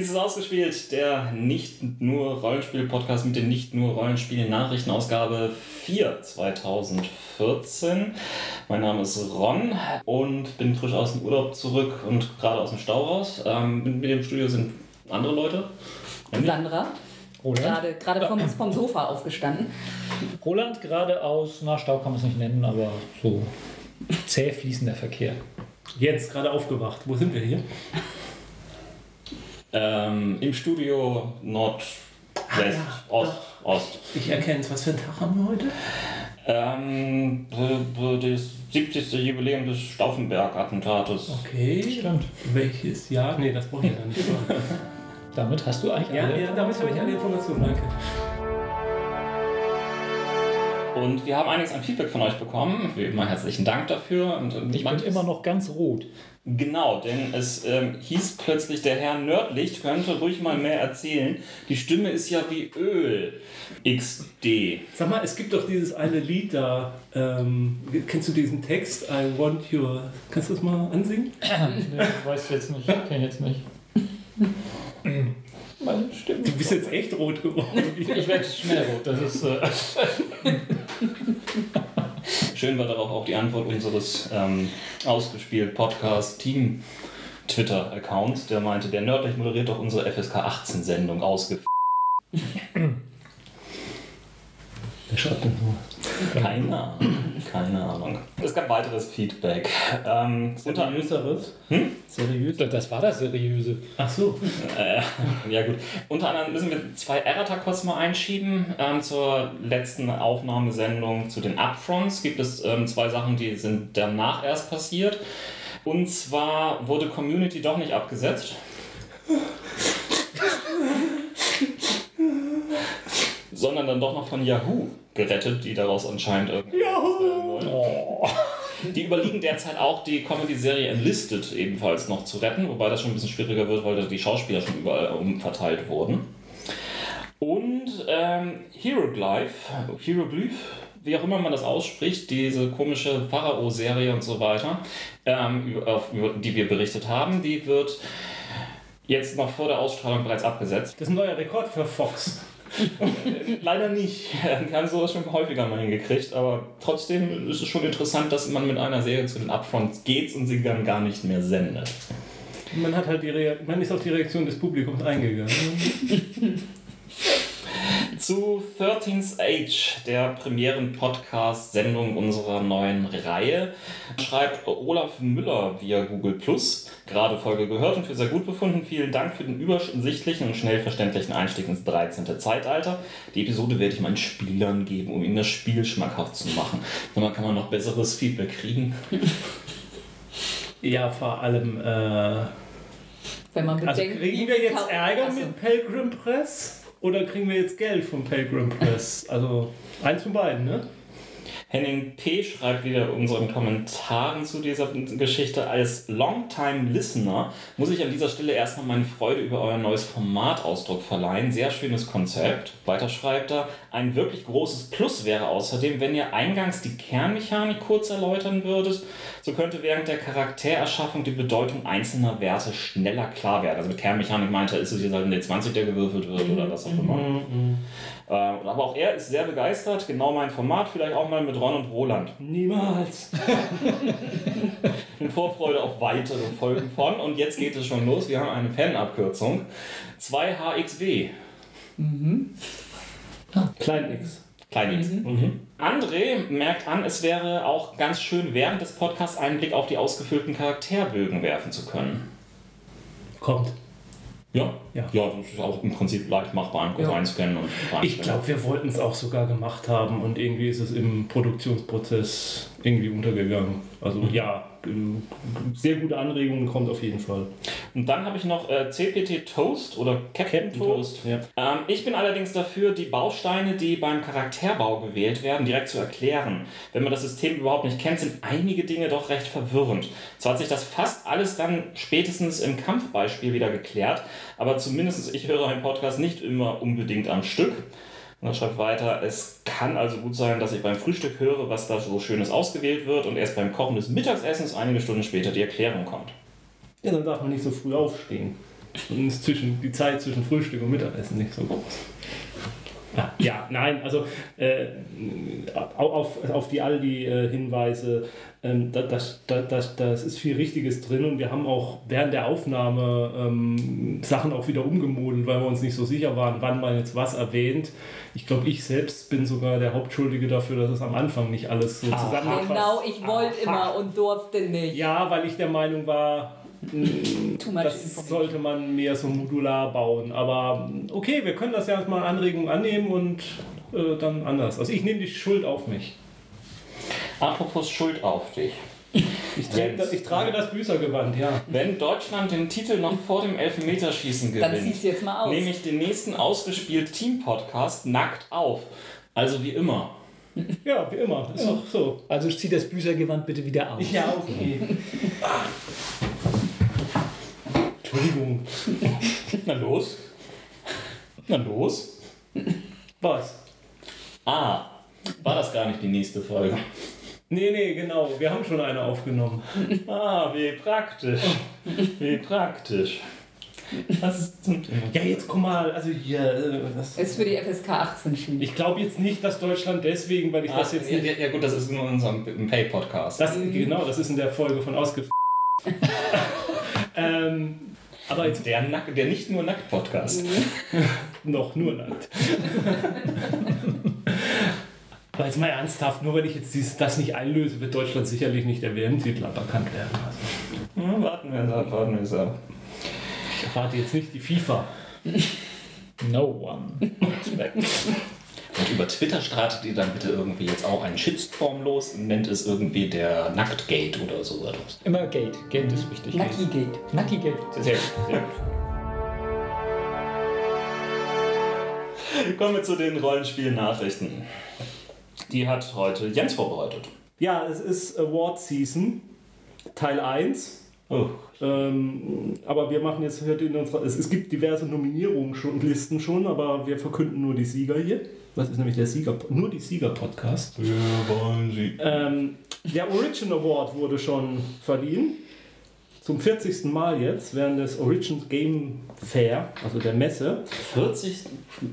Dies ist ausgespielt, der nicht nur Rollenspiel-Podcast mit den nicht nur Rollenspiel-Nachrichtenausgabe 4 2014. Mein Name ist Ron und bin frisch aus dem Urlaub zurück und gerade aus dem Stau raus. Ähm, mit mir im Studio sind andere Leute. Sandra. Gerade, gerade vom, vom Sofa aufgestanden. Roland gerade aus, na Stau kann man es nicht nennen, aber so zäh fließender Verkehr. Jetzt gerade aufgewacht. Wo sind wir hier? Ähm, Im Studio Nordwest, Ost, Ost. Ich erkenne es. Was für einen Tag haben wir heute? Ähm, das 70. Jubiläum des Stauffenberg-Attentates. Okay. Stimmt. Welches Jahr? Nee, das brauche ich ja nicht. Damit hast du eigentlich ja, alle ja, damit habe ich alle Informationen. Danke. Und wir haben einiges an Feedback von euch bekommen. Wie immer herzlichen Dank dafür. Und, und Ich bin immer noch ganz rot. Genau, denn es ähm, hieß plötzlich, der Herr Nördlicht könnte ruhig mal mehr erzählen. Die Stimme ist ja wie Öl. XD. Sag mal, es gibt doch dieses eine Lied da. Ähm, kennst du diesen Text? I want your. Kannst du das mal ansingen? nee, weiß jetzt nicht, kenn jetzt nicht. Meine Stimme. Du bist jetzt echt rot geworden. Ich werde schnell rot. Das ist. Äh, Schön war darauf auch die Antwort unseres ähm, ausgespielt Podcast-Team. Twitter-Accounts, der meinte, der Nördlich moderiert doch unsere FSK 18-Sendung ausge. Wer schreibt denn so? Keine Ahnung. Keine Ahnung. Es gab weiteres Feedback. Ähm, unter, Seriöseres? Hm? Seriös? das war das Seriöse. Ach so. Äh, ja gut. Unter anderem müssen wir zwei Errata kurz mal einschieben. Ähm, zur letzten Aufnahmesendung zu den Upfronts gibt es ähm, zwei Sachen, die sind danach erst passiert. Und zwar wurde Community doch nicht abgesetzt. sondern dann doch noch von Yahoo gerettet, die daraus anscheinend irgendwie Yahoo! Oh. Die überliegen derzeit auch die Comedy-Serie Enlisted ebenfalls noch zu retten, wobei das schon ein bisschen schwieriger wird, weil da die Schauspieler schon überall umverteilt wurden. Und ähm, Hieroglyph, Hieroglyph, wie auch immer man das ausspricht, diese komische Pharao-Serie und so weiter, ähm, über, über die wir berichtet haben, die wird jetzt noch vor der Ausstrahlung bereits abgesetzt. Das ist ein neuer Rekord für Fox. Leider nicht. Wir haben sowas schon häufiger mal hingekriegt, aber trotzdem ist es schon interessant, dass man mit einer Serie zu den Upfronts geht und sie dann gar nicht mehr sendet. Man hat halt die Rea man ist auf die Reaktion des Publikums eingegangen. Zu 13th Age, der Premieren-Podcast-Sendung unserer neuen Reihe, schreibt Olaf Müller via Google Plus. Gerade Folge gehört und für sehr gut befunden. Vielen Dank für den übersichtlichen und schnell verständlichen Einstieg ins 13. Zeitalter. Die Episode werde ich meinen Spielern geben, um ihnen das Spiel schmackhaft zu machen. Dann kann man noch besseres Feedback kriegen. Ja, vor allem. Äh, Wenn man also bedenkt, kriegen wie wir jetzt Ärger mit Pilgrim Press? Oder kriegen wir jetzt Geld vom Pilgrim Press? Also eins von beiden, ne? Henning P. schreibt wieder unseren Kommentaren zu dieser Geschichte. Als Longtime Listener muss ich an dieser Stelle erstmal meine Freude über euer neues Format Ausdruck verleihen. Sehr schönes Konzept. Weiter schreibt er, ein wirklich großes Plus wäre außerdem, wenn ihr eingangs die Kernmechanik kurz erläutern würdet. So könnte während der Charaktererschaffung die Bedeutung einzelner Werte schneller klar werden. Also mit Kernmechanik meint er, ist es jetzt halt ein D20, der gewürfelt wird oder was auch immer. Äh, aber auch er ist sehr begeistert. Genau mein Format, vielleicht auch mal mit Ron und Roland. Niemals. In Vorfreude auf weitere Folgen von. Und jetzt geht es schon los. Wir haben eine Fanabkürzung. 2HXW. Klein X. Klein X. Mhm. André merkt an, es wäre auch ganz schön, während des Podcasts einen Blick auf die ausgefüllten Charakterbögen werfen zu können. Kommt. Ja, Ja. ja das ist auch im Prinzip leicht machbar, kurz Ja. einscannen und Ich reinscannen. glaube, wir wollten es auch sogar gemacht haben und irgendwie ist es im Produktionsprozess irgendwie untergegangen. Also ja, äh, sehr gute Anregungen kommt auf jeden Fall. Und dann habe ich noch äh, CPT Toast oder Captain, Toast. Ja. Ähm, ich bin allerdings dafür, die Bausteine, die beim Charakterbau gewählt werden, direkt zu erklären. Wenn man das System überhaupt nicht kennt, sind einige Dinge doch recht verwirrend. Zwar hat sich das fast alles dann spätestens im Kampfbeispiel wieder geklärt, aber zumindest ich höre einen Podcast nicht immer unbedingt am Stück. Und er schreibt weiter, es kann also gut sein, dass ich beim Frühstück höre, was da so Schönes ausgewählt wird und erst beim Kochen des Mittagessens einige Stunden später die Erklärung kommt. Ja, dann darf man nicht so früh aufstehen. Dann ist zwischen, die Zeit zwischen Frühstück und Mittagessen nicht so groß. Ja, ja nein, also äh, auf, auf die Aldi-Hinweise, ähm, das, das, das, das ist viel Richtiges drin und wir haben auch während der Aufnahme ähm, Sachen auch wieder umgemodelt, weil wir uns nicht so sicher waren, wann man jetzt was erwähnt. Ich glaube, ich selbst bin sogar der Hauptschuldige dafür, dass es am Anfang nicht alles so zusammengefasst Genau, ich wollte immer und durfte nicht. Ja, weil ich der Meinung war, das sollte man mehr so modular bauen. Aber okay, wir können das ja mal Anregung annehmen und äh, dann anders. Also ich nehme die Schuld auf mich. Apropos Schuld auf dich. Ich, trage das, ich trage das Büßergewand, ja. Wenn Deutschland den Titel noch vor dem Elfmeterschießen gewinnt, dann zieh's jetzt mal aus. nehme ich den nächsten ausgespielt Team-Podcast nackt auf. Also wie immer. Ja, wie immer. Ist ja. doch so. Also zieh das Büßergewand bitte wieder aus. Ja, okay. Entschuldigung. Na los. Na los. Was? Ah, war das gar nicht die nächste Folge? Nee, nee, genau. Wir haben schon eine aufgenommen. Ah, wie praktisch. Wie praktisch. Was ist zum Thema? Ja, jetzt guck mal, also hier. Äh, das ist für die FSK 18 Schiene. Ich glaube jetzt nicht, dass Deutschland deswegen, weil ich Ach, das jetzt nicht. Ja, ja, gut, das ist nur in unserem Pay-Podcast. Genau, das ist in der Folge von Ausgef. ähm, aber jetzt der, Nack, der nicht nur Nackt-Podcast. Noch nur nackt. Aber jetzt mal ernsthaft, nur wenn ich jetzt dies, das nicht einlöse, wird Deutschland sicherlich nicht der WM-Titel aberkannt werden. Also. Ja, warten wir es ab, warten wir es ab. Ich erwarte jetzt nicht die FIFA. No one. Und über Twitter startet ihr dann bitte irgendwie jetzt auch einen Shitstorm los und nennt es irgendwie der Nacktgate oder so etwas. Immer Gate. Gate ist wichtig. Nackigate. Nackigate. Sehr gut, sehr. Kommen wir zu den Rollenspiel-Nachrichten. Die hat heute Jens vorbereitet. Ja, es ist Award Season, Teil 1. Oh. Ähm, aber wir machen jetzt heute in unserer. Es, es gibt diverse Nominierungen schon, Listen schon, aber wir verkünden nur die Sieger hier. Das ist nämlich der Sieger, nur die Sieger-Podcast. Wir wollen sie. Ähm, der Origin Award wurde schon verliehen. Zum 40. Mal jetzt, während des Origin Game Fair, also der Messe. 40?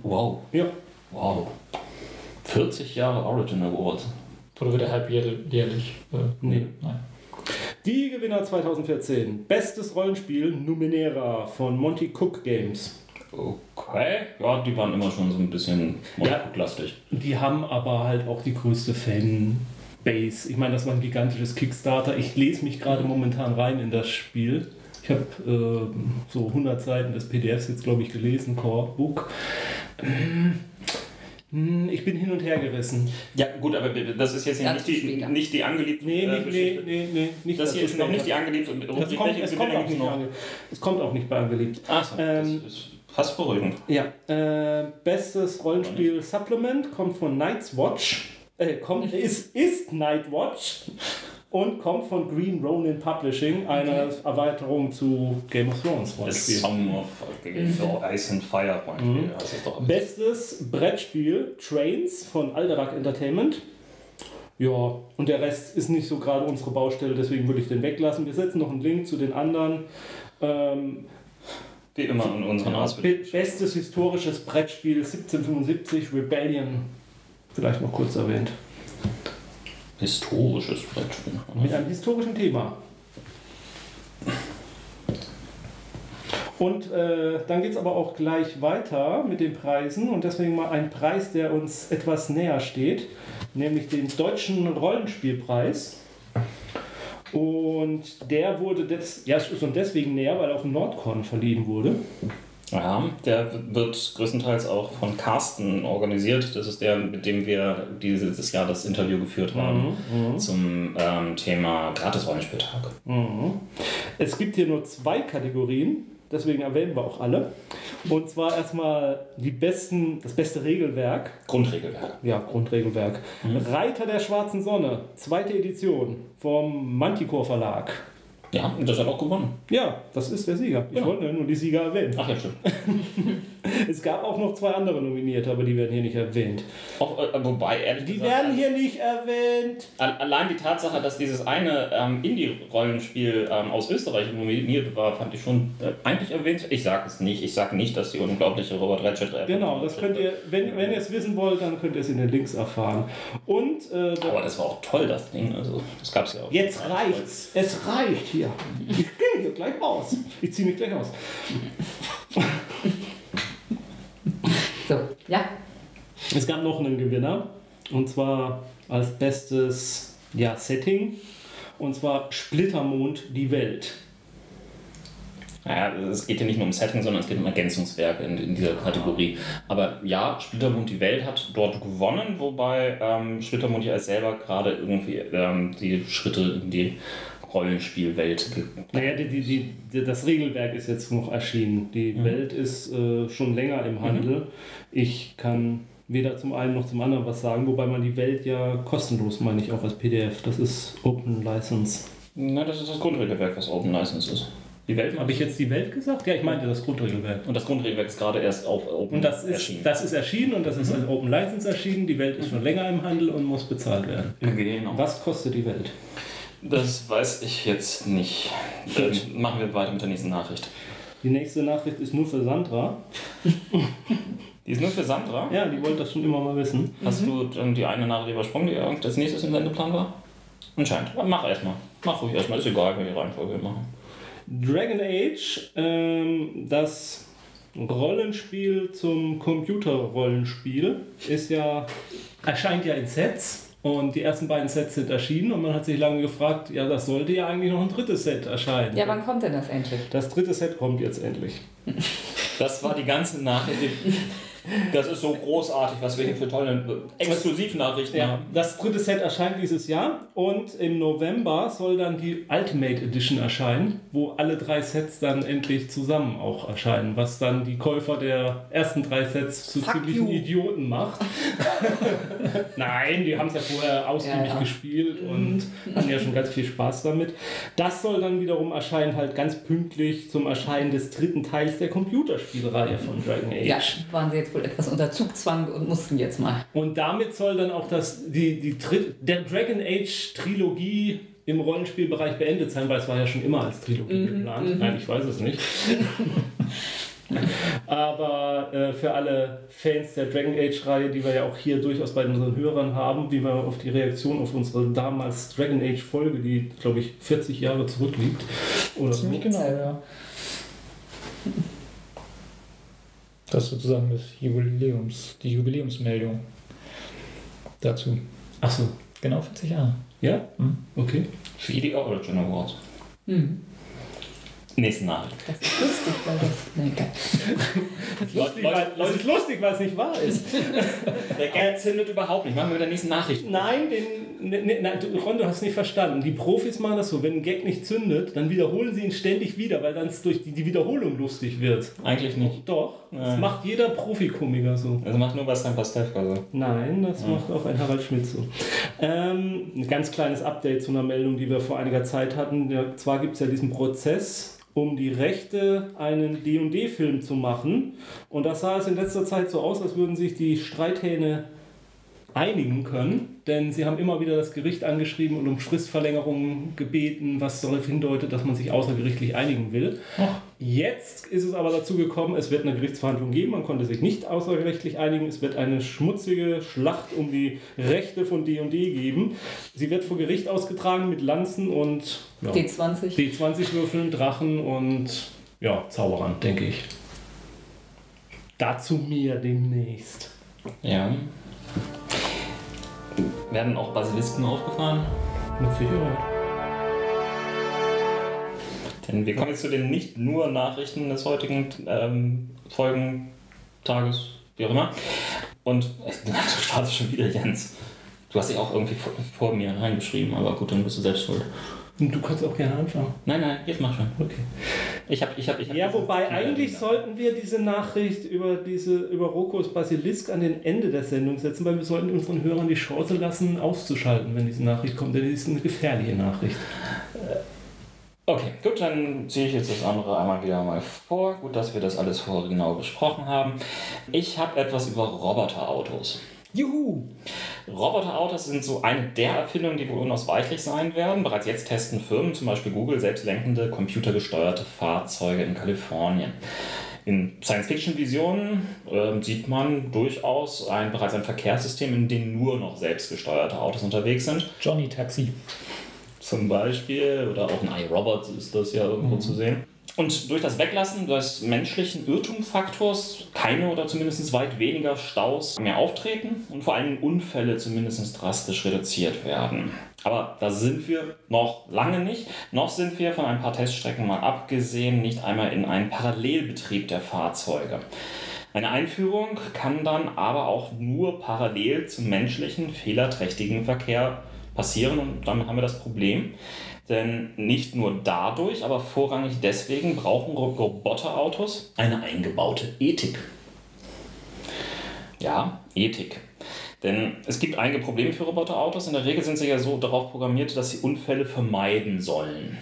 Wow. Ja. Wow. 40 Jahre Origin Award. Oder wird er halbjährlich? Äh, nee. Nein. Die Gewinner 2014. Bestes Rollenspiel Numenera von Monty Cook Games. Okay, ja, die waren immer schon so ein bisschen lastig. Ja, die haben aber halt auch die größte Fanbase. Ich meine, das war ein gigantisches Kickstarter. Ich lese mich gerade momentan rein in das Spiel. Ich habe äh, so 100 Seiten des PDFs jetzt, glaube ich, gelesen, Core Book. Hm, ich bin hin und her gerissen. Ja, gut, aber das ist jetzt nicht die, nicht die angeliebte nee, äh, nee, nee, nee, nicht Das hier ist noch nicht die angeliebte das kommt, es, kommt auch nicht es kommt auch nicht bei angeliebt. Ach so, ähm, das ist Fast beruhigend. Ja. Äh, bestes Rollenspiel Supplement kommt von Night's Watch. Äh, kommt, ist, ist Night Watch und kommt von Green Ronin Publishing, einer okay. Erweiterung zu Game of Thrones Rollenspiel. Song of mhm. Ice and Fire. Mhm. Bestes Brettspiel Trains von Alderac Entertainment. Ja, und der Rest ist nicht so gerade unsere Baustelle, deswegen würde ich den weglassen. Wir setzen noch einen Link zu den anderen. Ähm, wie immer in unseren ja, Ausbildungen. Bestes historisches Brettspiel 1775 Rebellion. Vielleicht noch kurz erwähnt. Historisches Brettspiel. Mit einem historischen Thema. Und äh, dann geht es aber auch gleich weiter mit den Preisen und deswegen mal ein Preis, der uns etwas näher steht, nämlich den Deutschen Rollenspielpreis. Und der wurde des, ja, schon deswegen näher, weil er auf dem Nordkorn verliehen wurde. Ja, der wird größtenteils auch von Carsten organisiert. Das ist der, mit dem wir dieses Jahr das Interview geführt haben mhm, mhm. zum ähm, Thema Gratis-Rollenspieltag. Mhm. Es gibt hier nur zwei Kategorien deswegen erwähnen wir auch alle. Und zwar erstmal die besten, das beste Regelwerk. Grundregelwerk. Ja, Grundregelwerk. Mhm. Reiter der schwarzen Sonne, zweite Edition vom Manticore Verlag. Ja, und das hat auch gewonnen. Ja, das ist der Sieger. Ich Genau. wollte nur die Sieger erwähnen. Ach ja, stimmt. Es gab auch noch zwei andere Nominierte, aber die werden hier nicht erwähnt. Auch, äh, wobei, ehrlich Die gesagt, werden hier nicht erwähnt. Al- Allein die Tatsache, dass dieses eine ähm, Indie-Rollenspiel ähm, aus Österreich nominiert war, fand ich schon äh, eigentlich erwähnt. Ich sage es nicht. Ich sage nicht, dass die unglaubliche Robert Ratchet Genau, das könnt ihr, wenn, wenn ihr es wissen wollt, dann könnt ihr es in den Links erfahren. Und äh, Aber das war auch toll, das Ding. Also, das gab es ja auch. jetzt reicht's. Es reicht hier. Ich gehe hier gleich raus. Ich ziehe mich gleich aus. So, ja. Es gab noch einen Gewinner. Und zwar als bestes ja, Setting. Und zwar Splittermond, die Welt. Naja, es geht ja nicht nur um Setting, sondern es geht um Ergänzungswerke in, in dieser Kategorie. Aber ja, Splittermond die Welt hat dort gewonnen, wobei ähm, Splittermond ja selber gerade irgendwie ähm, die Schritte in die Rollenspielwelt Naja, die, die, die, das Regelwerk ist jetzt noch erschienen. Die Welt ist äh, schon länger im Handel. Ich kann weder zum einen noch zum anderen was sagen, wobei man die Welt ja kostenlos, meine ich, auch als PDF. Das ist Open License. Na, das ist das Grundregelwerk, was Open License ist. Die Welt Habe ich jetzt die Welt gesagt? Ja, ich meinte das Grundregelwerk. Und das Grundregelwerk ist gerade erst auf Open Und das ist, erschienen. das ist erschienen und das ist als Open License erschienen. Die Welt ist schon länger im Handel und muss bezahlt werden. Genau. Was kostet die Welt? Das weiß ich jetzt nicht. Dann machen wir weiter mit der nächsten Nachricht. Die nächste Nachricht ist nur für Sandra. Die ist nur für Sandra. Ja, die wollte das schon immer mal wissen. Hast du dann die eine Nachricht übersprungen, die als nächstes im Sendeplan war? Anscheinend. Ja, Mach erstmal. Mach ruhig erstmal. Ist egal, welche Reihenfolge wir machen. Dragon Age, ähm, das Rollenspiel zum Computerrollenspiel, ist ja, erscheint ja in Sets. Und die ersten beiden Sets sind erschienen und man hat sich lange gefragt, ja, das sollte ja eigentlich noch ein drittes Set erscheinen. Ja, wann kommt denn das endlich? Das dritte Set kommt jetzt endlich. Das war die ganze Nachricht. Das ist so großartig, was wir hier für tolle äh, Exklusivnachrichten Ja, haben. das dritte Set erscheint dieses Jahr und im November soll dann die Ultimate Edition erscheinen, wo alle drei Sets dann endlich zusammen auch erscheinen, was dann die Käufer der ersten drei Sets zu Fuck ziemlichen you. Idioten macht. Nein, die haben es ja vorher ausgiebig Ja, ja. gespielt und hatten ja schon ganz viel Spaß damit. Das soll dann wiederum erscheinen, halt ganz pünktlich zum Erscheinen des dritten Teils der Computerspielreihe von Dragon Age. Ja, waren sie jetzt wohl etwas unter Zugzwang und mussten jetzt mal. Und damit soll dann auch das, die, die der Dragon Age Trilogie im Rollenspielbereich beendet sein, weil es war ja schon immer als Trilogie geplant. Nein, ich weiß es nicht. Aber äh, für alle Fans der Dragon Age-Reihe, die wir ja auch hier durchaus bei unseren Hörern haben, wie wir auf die Reaktion auf unsere damals Dragon Age-Folge, die, glaube ich, 40 Jahre zurückliegt, oder so. Genau, ja. Das ist sozusagen das Jubiläums, die Jubiläumsmeldung dazu. Achso, Genau 40 Jahre. ja? Mhm. Okay. Wie die Origin Awards. Hm. Nächste Nachricht. Das ist lustig, weil das. Nee, egal. Lustig, Leute- weil, Leute- es ist lustig, weil es nicht wahr ist. Der Gag zündet überhaupt nicht. Machen wir mit der nächsten Nachricht. Nein, den, ne, ne, nein, du, Ron, du hast es nicht verstanden. Die Profis machen das so, wenn ein Gag nicht zündet, dann wiederholen sie ihn ständig wieder, weil dann es durch die, die Wiederholung lustig wird. Eigentlich nicht. Doch, das Nein. macht jeder Profikomiker so. Also macht nur Bastian Pastewka so. Nein, das macht auch ein Harald Schmidt so. Ähm, ein ganz kleines Update zu einer Meldung, die wir vor einiger Zeit hatten. Ja, zwar gibt es ja diesen Prozess, um die Rechte, einen D&D-Film zu machen. Und das sah es in letzter Zeit so aus, als würden sich die Streithähne einigen können, denn sie haben immer wieder das Gericht angeschrieben und um Fristverlängerungen gebeten, was darauf hindeutet, dass man sich außergerichtlich einigen will. Jetzt ist es aber dazu gekommen, es wird eine Gerichtsverhandlung geben, man konnte sich nicht außergerichtlich einigen, es wird eine schmutzige Schlacht um die Rechte von D&D geben. Sie wird vor Gericht ausgetragen mit Lanzen und ja, D20. D20-Würfeln, Drachen und ja, Zauberern, denke ich. Dazu mehr demnächst. Ja. Werden auch Basilisken aufgefahren? Mit Sicherheit. Denn wir kommen jetzt zu den nicht nur Nachrichten des heutigen ähm, Folgentages, wie auch immer. Und du startest schon wieder, Jens. Du hast dich auch irgendwie vor, vor mir reingeschrieben, aber gut, dann bist du selbst schuld. Und du kannst auch gerne anfangen. Nein, nein, jetzt mach schon. Okay. Ich hab, ich hab, ich hab Ja, wobei eigentlich sollten wir diese Nachricht über diese über Rokos Basilisk an den Ende der Sendung setzen, weil wir sollten unseren Hörern die Chance lassen, auszuschalten, wenn diese Nachricht kommt, denn die ist eine gefährliche Nachricht. Okay, gut, dann ziehe ich jetzt das andere einmal wieder mal vor. Gut, dass wir das alles vorher genau besprochen haben. Ich habe etwas über Roboterautos. Juhu! Roboterautos sind so eine der Erfindungen, die wohl unausweichlich sein werden. Bereits jetzt testen Firmen, zum Beispiel Google, selbstlenkende, computergesteuerte Fahrzeuge in Kalifornien. In Science-Fiction-Visionen äh, sieht man durchaus ein, bereits ein Verkehrssystem, in dem nur noch selbstgesteuerte Autos unterwegs sind. Johnny Taxi. Zum Beispiel, oder auch ein iRobot ist das ja irgendwo mhm. zu sehen. Und durch das Weglassen des menschlichen Irrtumfaktors keine oder zumindest weit weniger Staus mehr auftreten und vor allem Unfälle zumindest drastisch reduziert werden. Aber da sind wir noch lange nicht. Noch sind wir von ein paar Teststrecken mal abgesehen nicht einmal in einen Parallelbetrieb der Fahrzeuge. Eine Einführung kann dann aber auch nur parallel zum menschlichen, fehlerträchtigen Verkehr passieren und damit haben wir das Problem, denn nicht nur dadurch, aber vorrangig deswegen brauchen Roboterautos eine eingebaute Ethik. Ja, Ethik. Denn es gibt einige Probleme für Roboterautos. In der Regel sind sie ja so darauf programmiert, dass sie Unfälle vermeiden sollen.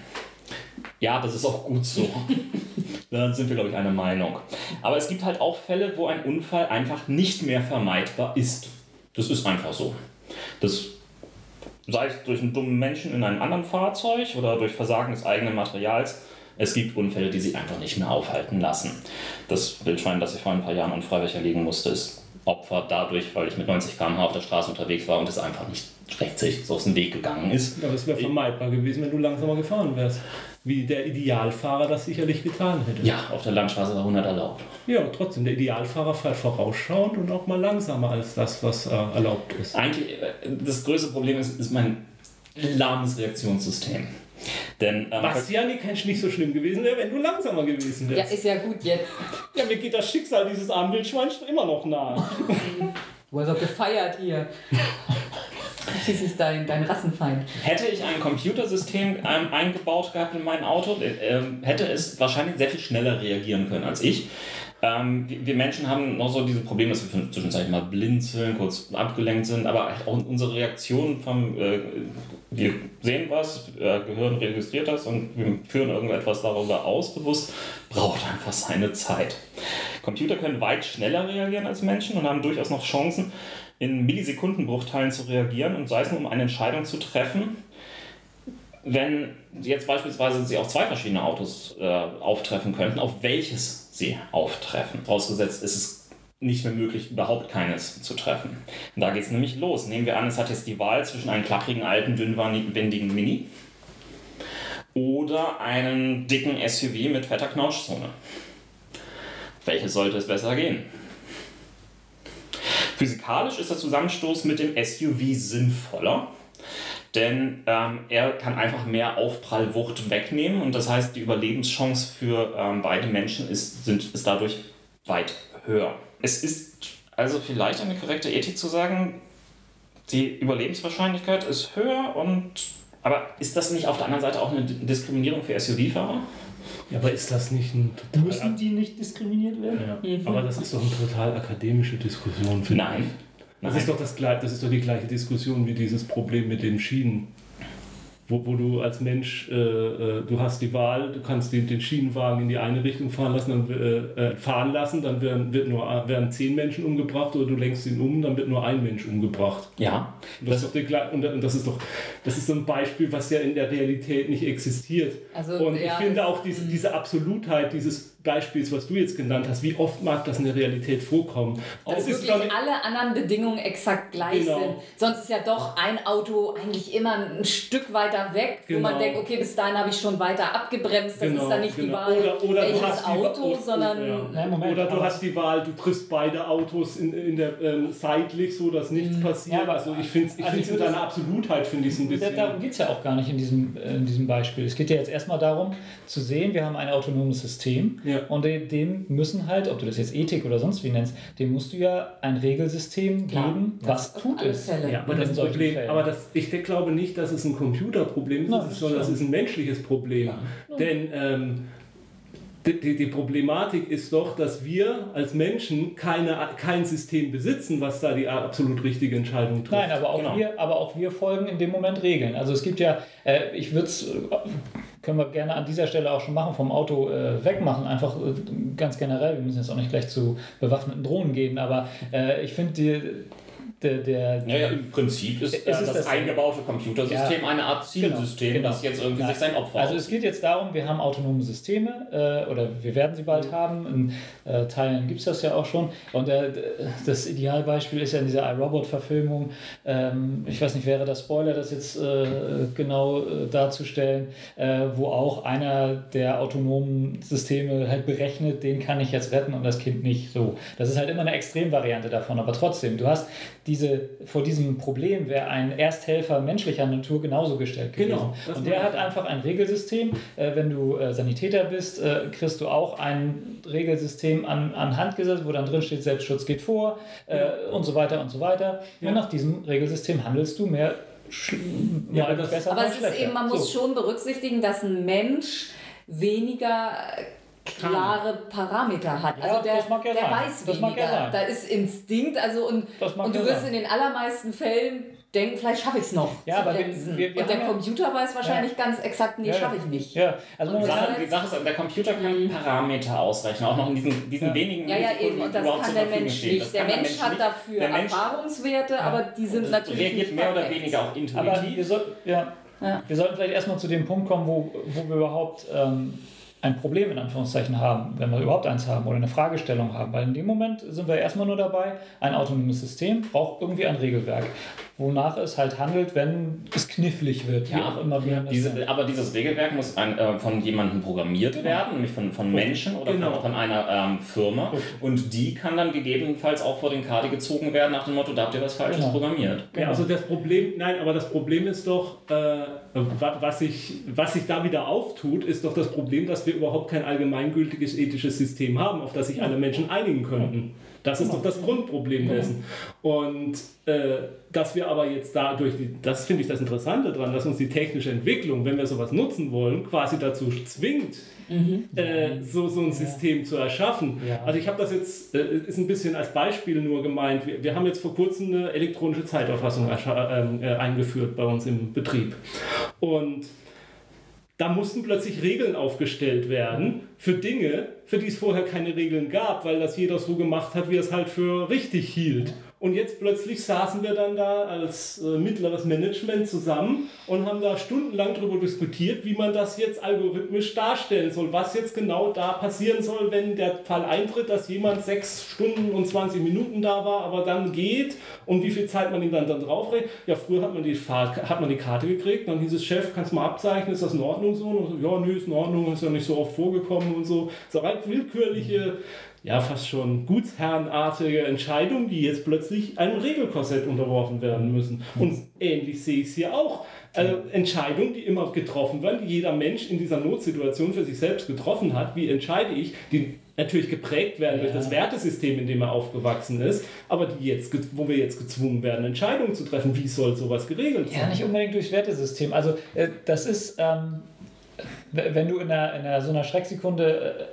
Ja, das ist auch gut so. da sind wir, glaube ich, einer Meinung. Aber es gibt halt auch Fälle, wo ein Unfall einfach nicht mehr vermeidbar ist. Das ist einfach so. Das sei es durch einen dummen Menschen in einem anderen Fahrzeug oder durch Versagen des eigenen Materials. Es gibt Unfälle, die sich einfach nicht mehr aufhalten lassen. Das Wildschwein, das ich vor ein paar Jahren unfreiwillig erlegen musste, ist Opfer dadurch, weil ich mit 90 km/h auf der Straße unterwegs war und es einfach nicht rechtzeitig so aus dem Weg gegangen ist. Aber es wäre vermeidbar gewesen, wenn du langsamer gefahren wärst. Wie der Idealfahrer das sicherlich getan hätte. Ja, auf der Landstraße war 100 erlaubt. Ja, trotzdem, der Idealfahrer fährt vorausschauend und auch mal langsamer als das, was äh, erlaubt ist. Eigentlich, äh, das größte Problem ist, ist mein lahmes Reaktionssystem. Denn, ähm, Was ja nicht, nicht so schlimm gewesen wäre, wenn du langsamer gewesen wärst. Ja, ist ja gut jetzt. Ja, mir geht das Schicksal dieses armen Wildschweins immer noch nahe. du hast doch gefeiert hier. Schließlich dein, dein Rassenfeind. Hätte ich ein Computersystem ähm, eingebaut gehabt in mein Auto, äh, hätte es wahrscheinlich sehr viel schneller reagieren können als ich. Ähm, wir Menschen haben noch so diese Probleme, dass wir zwischenzeitlich mal blinzeln, kurz abgelenkt sind, aber auch unsere Reaktion vom, äh, wir sehen was, äh, Gehirn registriert das und wir führen irgendetwas darüber aus, bewusst, braucht einfach seine Zeit. Computer können weit schneller reagieren als Menschen und haben durchaus noch Chancen, in Millisekundenbruchteilen zu reagieren und sei es nur, um eine Entscheidung zu treffen, wenn jetzt beispielsweise Sie auch zwei verschiedene Autos äh, auftreffen könnten, auf welches sie auftreffen. Vorausgesetzt ist es nicht mehr möglich, überhaupt keines zu treffen. Und da geht es nämlich los. Nehmen wir an, es hat jetzt die Wahl zwischen einem klapprigen, alten, dünnwandigen Mini oder einem dicken SUV mit fetter Knautschzone. Welches sollte es besser gehen? Physikalisch ist der Zusammenstoß mit dem SUV sinnvoller, denn ähm, er kann einfach mehr Aufprallwucht wegnehmen und das heißt, die Überlebenschance für ähm, beide Menschen ist, sind, ist dadurch weit höher. Es ist also vielleicht eine korrekte Ethik zu sagen, die Überlebenswahrscheinlichkeit ist höher und aber ist das nicht auf der anderen Seite auch eine Diskriminierung für SUV-Fahrer? Ja, aber ist das nicht ein total. Müssen die nicht diskriminiert werden? Ja. Mhm. Aber das ist doch eine total akademische Diskussion. Nein. Das ist, doch das, das ist doch die gleiche Diskussion wie dieses Problem mit den Schienen wo, wo du als Mensch, äh, äh, du hast die Wahl, du kannst den, den Schienenwagen in die eine Richtung fahren lassen, dann äh, äh, fahren lassen, dann werden, wird nur, werden zehn Menschen umgebracht oder du lenkst ihn um, dann wird nur ein Mensch umgebracht. Ja. Und das, das, ist, doch und das ist doch das ist so ein Beispiel, was ja in der Realität nicht existiert. Also, und ja, ich finde auch diese, diese Absolutheit dieses Beispiels, was du jetzt genannt hast, wie oft mag das in der Realität vorkommen? Dass wirklich alle anderen Bedingungen exakt gleich genau. sind. Sonst ist ja doch ein Auto eigentlich immer ein Stück weiter weg, genau. wo man genau. denkt, okay, bis dahin habe ich schon weiter abgebremst. Das genau. ist dann nicht genau. die Wahl, oder, oder welches Auto, die, sondern... Ja. Nein, oder du hast die Wahl, du triffst beide Autos in, in der, ähm, seitlich, so dass nichts mhm. passiert. Ja, also ich finde es ich also mit deiner Absolutheit, finde ich es ein bisschen... Darum geht es ja auch gar nicht in diesem, äh, in diesem Beispiel. Es geht ja jetzt erstmal darum, zu sehen, wir haben ein autonomes System. Ja. Und dem müssen halt, ob du das jetzt Ethik oder sonst wie nennst, dem musst du ja ein Regelsystem Klar. geben, was tut es. Ja, aber das Problem, aber das, ich glaube nicht, dass es ein Computerproblem ist, sondern das ist ein menschliches Problem. Ja. Denn ähm, die, die, Problematik ist doch, dass wir als Menschen keine, kein System besitzen, was da die absolut richtige Entscheidung trifft. Nein, aber auch, genau. wir, aber auch wir folgen in dem Moment Regeln. Also es gibt ja, äh, ich würde es, können wir gerne an dieser Stelle auch schon machen, vom Auto äh, wegmachen, einfach äh, ganz generell. Wir müssen jetzt auch nicht gleich zu bewaffneten Drohnen gehen, aber äh, ich finde die der, der naja, im Prinzip ist, ist das, das, eingebaute Computersystem ja, eine Art Zielsystem, genau, das jetzt irgendwie ja. sich sein Opfer Also es geht jetzt darum, wir haben autonome Systeme äh, oder wir werden sie bald haben. In äh, Teilen gibt es das ja auch schon. Und äh, das Idealbeispiel ist ja in dieser iRobot-Verfilmung, ähm, ich weiß nicht, wäre das Spoiler, das jetzt äh, genau äh, darzustellen, äh, wo auch einer der autonomen Systeme halt berechnet, den kann ich jetzt retten und das Kind nicht. So, das ist halt immer eine Extremvariante davon, aber trotzdem, du hast diese, vor diesem Problem wäre ein Ersthelfer menschlicher Natur genauso gestellt gewesen. Genau. Und der hat einfach ein Regelsystem. Äh, wenn du äh, Sanitäter bist, äh, kriegst du auch ein Regelsystem an, an Hand gesetzt, wo dann drin steht, Selbstschutz geht vor äh, ja. und so weiter und so weiter. Ja. Und nach diesem Regelsystem handelst du mehr ja, das, besser aber es ist eben, man muss so. schon berücksichtigen, dass ein Mensch weniger klare Parameter hat. Also der, ja der weiß weniger. Ja da ist Instinkt, also und, und du wirst sein. in den allermeisten Fällen denken, vielleicht schaffe ich es noch. Ja, aber wir, wir, wir und der Computer weiß wahrscheinlich ja. ganz exakt, nee, ja, schaffe ich nicht. Ja. Also die, Sache, die Sache ist, der Computer kann Parameter ausrechnen, auch noch in diesen, diesen wenigen Ja, ja, eben, und das kann der Mensch nicht. Der Mensch, Mensch hat dafür Erfahrungswerte, aber die sind natürlich reagiert mehr oder weniger auch intuitiv. Aber wir, soll, ja, wir sollten vielleicht erstmal zu dem Punkt kommen, wo, wo wir überhaupt... Ähm, ein Problem in Anführungszeichen haben, wenn wir überhaupt eins haben oder eine Fragestellung haben. Weil in dem Moment sind wir erstmal nur dabei, ein autonomes System braucht irgendwie ein Regelwerk, wonach es halt handelt, wenn es knifflig wird. Ja, auch immer wieder diese, aber dieses Regelwerk muss ein, äh, von jemandem programmiert genau. werden, nämlich von, von Menschen oder genau. von, von, einer ähm, Firma. Gut. Und die kann dann gegebenenfalls auch vor den Karte gezogen werden nach dem Motto, da habt ihr was Falsches genau. programmiert. Ja, also das Problem, nein, aber das Problem ist doch, äh, was, sich, was sich da wieder auftut, ist doch das Problem, dass wir überhaupt kein allgemeingültiges ethisches System haben, auf das sich alle Menschen einigen könnten. Das ist doch das Grundproblem dessen. Und äh, dass wir aber jetzt dadurch, die, das finde ich das Interessante daran, dass uns die technische Entwicklung, wenn wir sowas nutzen wollen, quasi dazu zwingt, mhm. äh, so, so ein System zu erschaffen. Ja. Also ich habe das jetzt, äh, ist ein bisschen als Beispiel nur gemeint, wir, wir haben jetzt vor kurzem eine elektronische Zeiterfassung ähm, äh, eingeführt bei uns im Betrieb. Und da mussten plötzlich Regeln aufgestellt werden für Dinge, für die es vorher keine Regeln gab, weil das jeder so gemacht hat, wie er es halt für richtig hielt. Und jetzt plötzlich saßen wir dann da als äh, mittleres Management zusammen und haben da stundenlang darüber diskutiert, wie man das jetzt algorithmisch darstellen soll, was jetzt genau da passieren soll, wenn der Fall eintritt, dass jemand sechs Stunden und 20 Minuten da war, aber dann geht und wie viel Zeit man ihm dann, dann draufrechnet. Ja, früher hat man, die Fahrt, hat man die Karte gekriegt, dann hieß es, Chef, kannst du mal abzeichnen, ist das in Ordnung so? Und so ja, nö, ist in Ordnung, ist ja nicht so oft vorgekommen und so. So rein willkürliche ja fast schon gutsherrenartige Entscheidungen, die jetzt plötzlich einem Regelkorsett unterworfen werden müssen. Und ähnlich sehe ich es hier auch. Also Entscheidungen, die immer getroffen werden, die jeder Mensch in dieser Notsituation für sich selbst getroffen hat. Wie entscheide ich? Die natürlich geprägt werden ja. durch das Wertesystem, in dem er aufgewachsen ist, aber die jetzt, wo wir jetzt gezwungen werden, Entscheidungen zu treffen. Wie soll sowas geregelt sein? Ja, nicht unbedingt durchs Wertesystem. Also äh, das ist, ähm, wenn du in, einer, in einer, so einer Schrecksekunde äh,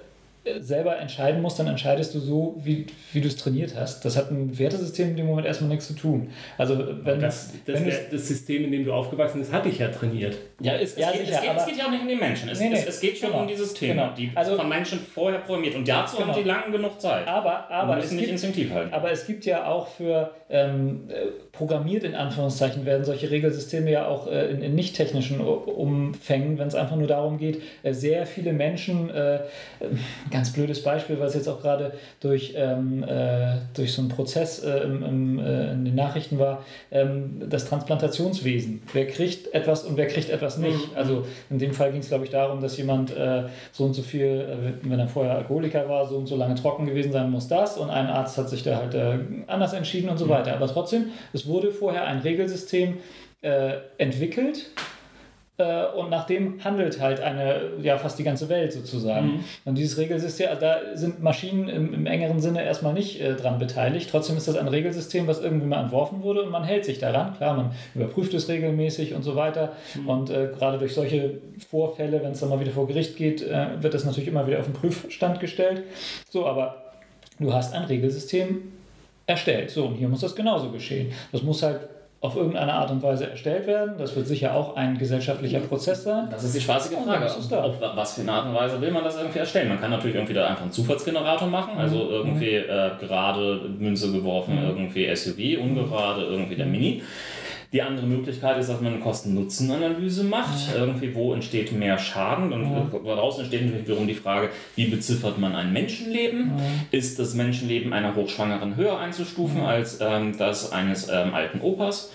selber entscheiden musst, dann entscheidest du so, wie, wie du es trainiert hast. Das hat ein Wertesystem in dem Moment erstmal nichts zu tun. Also wenn das, das, wenn das System, in dem du aufgewachsen bist, hatte ich ja trainiert. Ja, es, ja, es, geht, sicher, es, geht, es geht ja auch nicht um die Menschen. Es, nee, nee, es, geht schon genau, um die Systeme, genau. die also, von Menschen vorher programmiert. Und dazu genau. haben die lange genug Zeit. Aber, aber, es gibt, instinktiv halten. aber es gibt ja auch für ähm, äh, programmiert in Anführungszeichen werden solche Regelsysteme ja auch äh, in, in nicht technischen Umfängen, wenn es einfach nur darum geht, äh, sehr viele Menschen äh, ganz blödes Beispiel, was jetzt auch gerade durch, ähm, äh, durch so einen Prozess äh, im, im, äh, in den Nachrichten war, ähm, das Transplantationswesen. Wer kriegt etwas und wer kriegt etwas nicht? Mhm. Also in dem Fall ging es, glaube ich, darum, dass jemand äh, so und so viel, äh, wenn er vorher Alkoholiker war, so und so lange trocken gewesen sein muss, das und ein Arzt hat sich da halt äh, anders entschieden und so mhm. weiter. Aber trotzdem, es wurde vorher ein Regelsystem entwickelt äh, und nach dem handelt halt eine, ja fast die ganze Welt sozusagen. Mhm. Und dieses Regelsystem, also da sind Maschinen im, im engeren Sinne erstmal nicht äh, dran beteiligt. Trotzdem ist das ein Regelsystem, was irgendwie mal entworfen wurde und man hält sich daran. Klar, man überprüft es regelmäßig und so weiter. Mhm. Und äh, gerade durch solche Vorfälle, wenn es dann mal wieder vor Gericht geht, äh, wird das natürlich immer wieder auf den Prüfstand gestellt. So, aber du hast ein Regelsystem erstellt. So, und hier muss das genauso geschehen. Das muss halt auf irgendeine Art und Weise erstellt werden. Das wird sicher auch ein gesellschaftlicher Prozess sein. Das ist die spaßige Frage. Auf was für eine Art und Weise will man das irgendwie erstellen? Man kann natürlich irgendwie da einfach einen Zufallsgenerator machen, also mhm. irgendwie äh, gerade Münze geworfen, mhm. irgendwie SUV, ungerade irgendwie der Mini. Die andere Möglichkeit ist, dass man eine Kosten-Nutzen-Analyse macht. Ja. Irgendwie, wo entsteht mehr Schaden? Und ja. daraus entsteht natürlich wiederum die Frage, wie beziffert man ein Menschenleben? Ja. Ist das Menschenleben einer Hochschwangeren höher einzustufen als ähm, das eines ähm, alten Opas?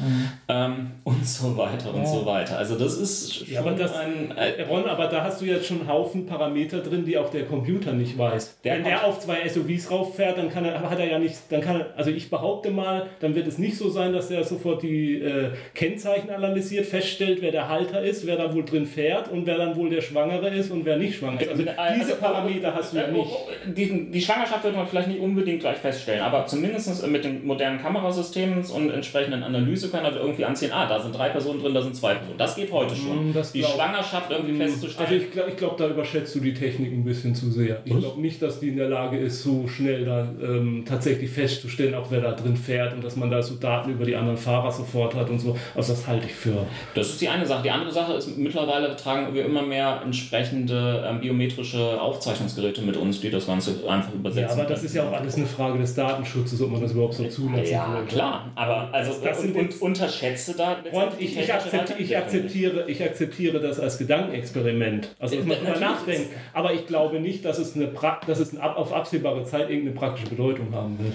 Ähm, und so weiter und so weiter. Also das ist schon aber das, ein... Äh, Ron, aber da hast du jetzt schon einen Haufen Parameter drin, die auch der Computer nicht weiß. Der Wenn der auf zwei SUVs rauffährt, dann kann er, hat er ja nicht, dann kann er, also ich behaupte mal, dann wird es nicht so sein, dass er sofort die äh, Kennzeichen analysiert, feststellt, wer der Halter ist, wer da wohl drin fährt und wer dann wohl der Schwangere ist und wer nicht schwanger ist. Also, äh, also diese Parameter hast du ja nicht. Die, die Schwangerschaft wird man vielleicht nicht unbedingt gleich feststellen, aber zumindest mit den modernen Kamerasystemen und entsprechenden Analyse kann er irgendwie anziehen, ah, da sind drei Personen drin, da sind zwei Personen. Das geht heute schon. Mm, das die Schwangerschaft irgendwie mm, festzustellen. Also ich glaube, glaub, da überschätzt du die Technik ein bisschen zu sehr. Ich glaube nicht, dass die in der Lage ist, so schnell da ähm, tatsächlich festzustellen, auch wer da drin fährt und dass man da so Daten über die anderen Fahrer sofort hat und so. Also das halte ich für. Das ist die eine Sache. Die andere Sache ist, mittlerweile tragen wir immer mehr entsprechende ähm, biometrische Aufzeichnungsgeräte mit uns, die das Ganze einfach übersetzen. Ja, aber das ist ja auch alles eine Frage des Datenschutzes, ob man das überhaupt so zulassen Ja, will. klar. Aber also das und, und unterschätze da. Und ich, ich, akzeptiere, ich, akzeptiere, ich akzeptiere das als Gedankenexperiment. Also dass man darüber nachdenkt. Aber ich glaube nicht, dass es, eine pra dass es auf absehbare Zeit irgendeine praktische Bedeutung haben wird.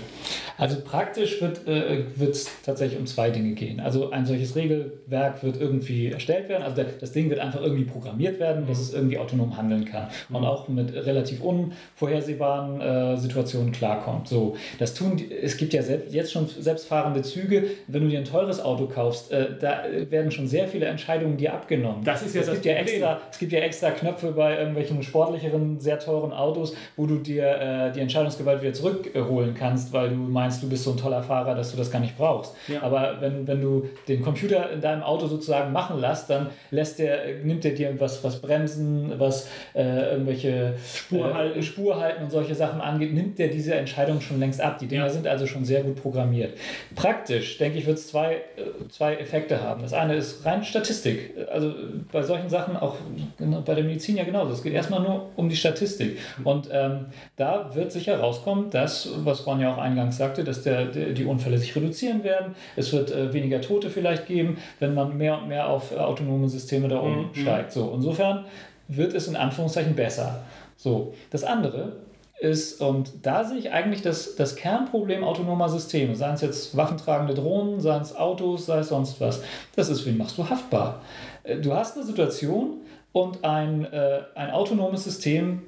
Also praktisch wird äh, es tatsächlich um zwei Dinge gehen. Also ein solches Regelwerk wird irgendwie erstellt werden. Also das Ding wird einfach irgendwie programmiert werden, dass es irgendwie autonom handeln kann und mhm. auch mit relativ unvorhersehbaren äh, Situationen klarkommt. So, das tun es gibt ja selbst, jetzt schon selbstfahrende Züge. Wenn du dir ein teures Auto kaufst, äh, da werden schon sehr viele Entscheidungen dir abgenommen. Das ist ja es das gibt ja extra, Es gibt ja extra Knöpfe bei irgendwelchen sportlicheren, sehr teuren Autos, wo du dir äh, die Entscheidungsgewalt wieder zurückholen kannst, weil du meinst, du bist so ein toller Fahrer, dass du das gar nicht brauchst. Ja. Aber wenn, wenn du den Computer in deinem Auto sozusagen machen lässt, dann lässt der, nimmt er dir was, was Bremsen, was äh, irgendwelche Spurhalten. Äh, Spurhalten und solche Sachen angeht, nimmt der diese Entscheidung schon längst ab. Die Dinger ja. sind also schon sehr gut programmiert. Praktisch, denke ich, wird es zwei, äh, zwei Effekte haben. Das eine ist rein Statistik. Also bei solchen Sachen, auch bei der Medizin ja genauso. Es geht erstmal nur um die Statistik. Und ähm, da wird sicher rauskommen, dass, was Ron ja auch eingangs sagte, dass der, die Unfälle sich reduzieren werden. Es wird äh, weniger Tote vielleicht geben, wenn man mehr und mehr auf äh, autonome Systeme da umsteigt. Mhm. So, insofern wird es in Anführungszeichen besser. So, das andere ist, und da sehe ich eigentlich das, das Kernproblem autonomer Systeme, seien es jetzt waffentragende Drohnen, seien es Autos, sei es sonst was, das ist, wie machst du haftbar? Äh, du hast eine Situation und ein, äh, ein autonomes System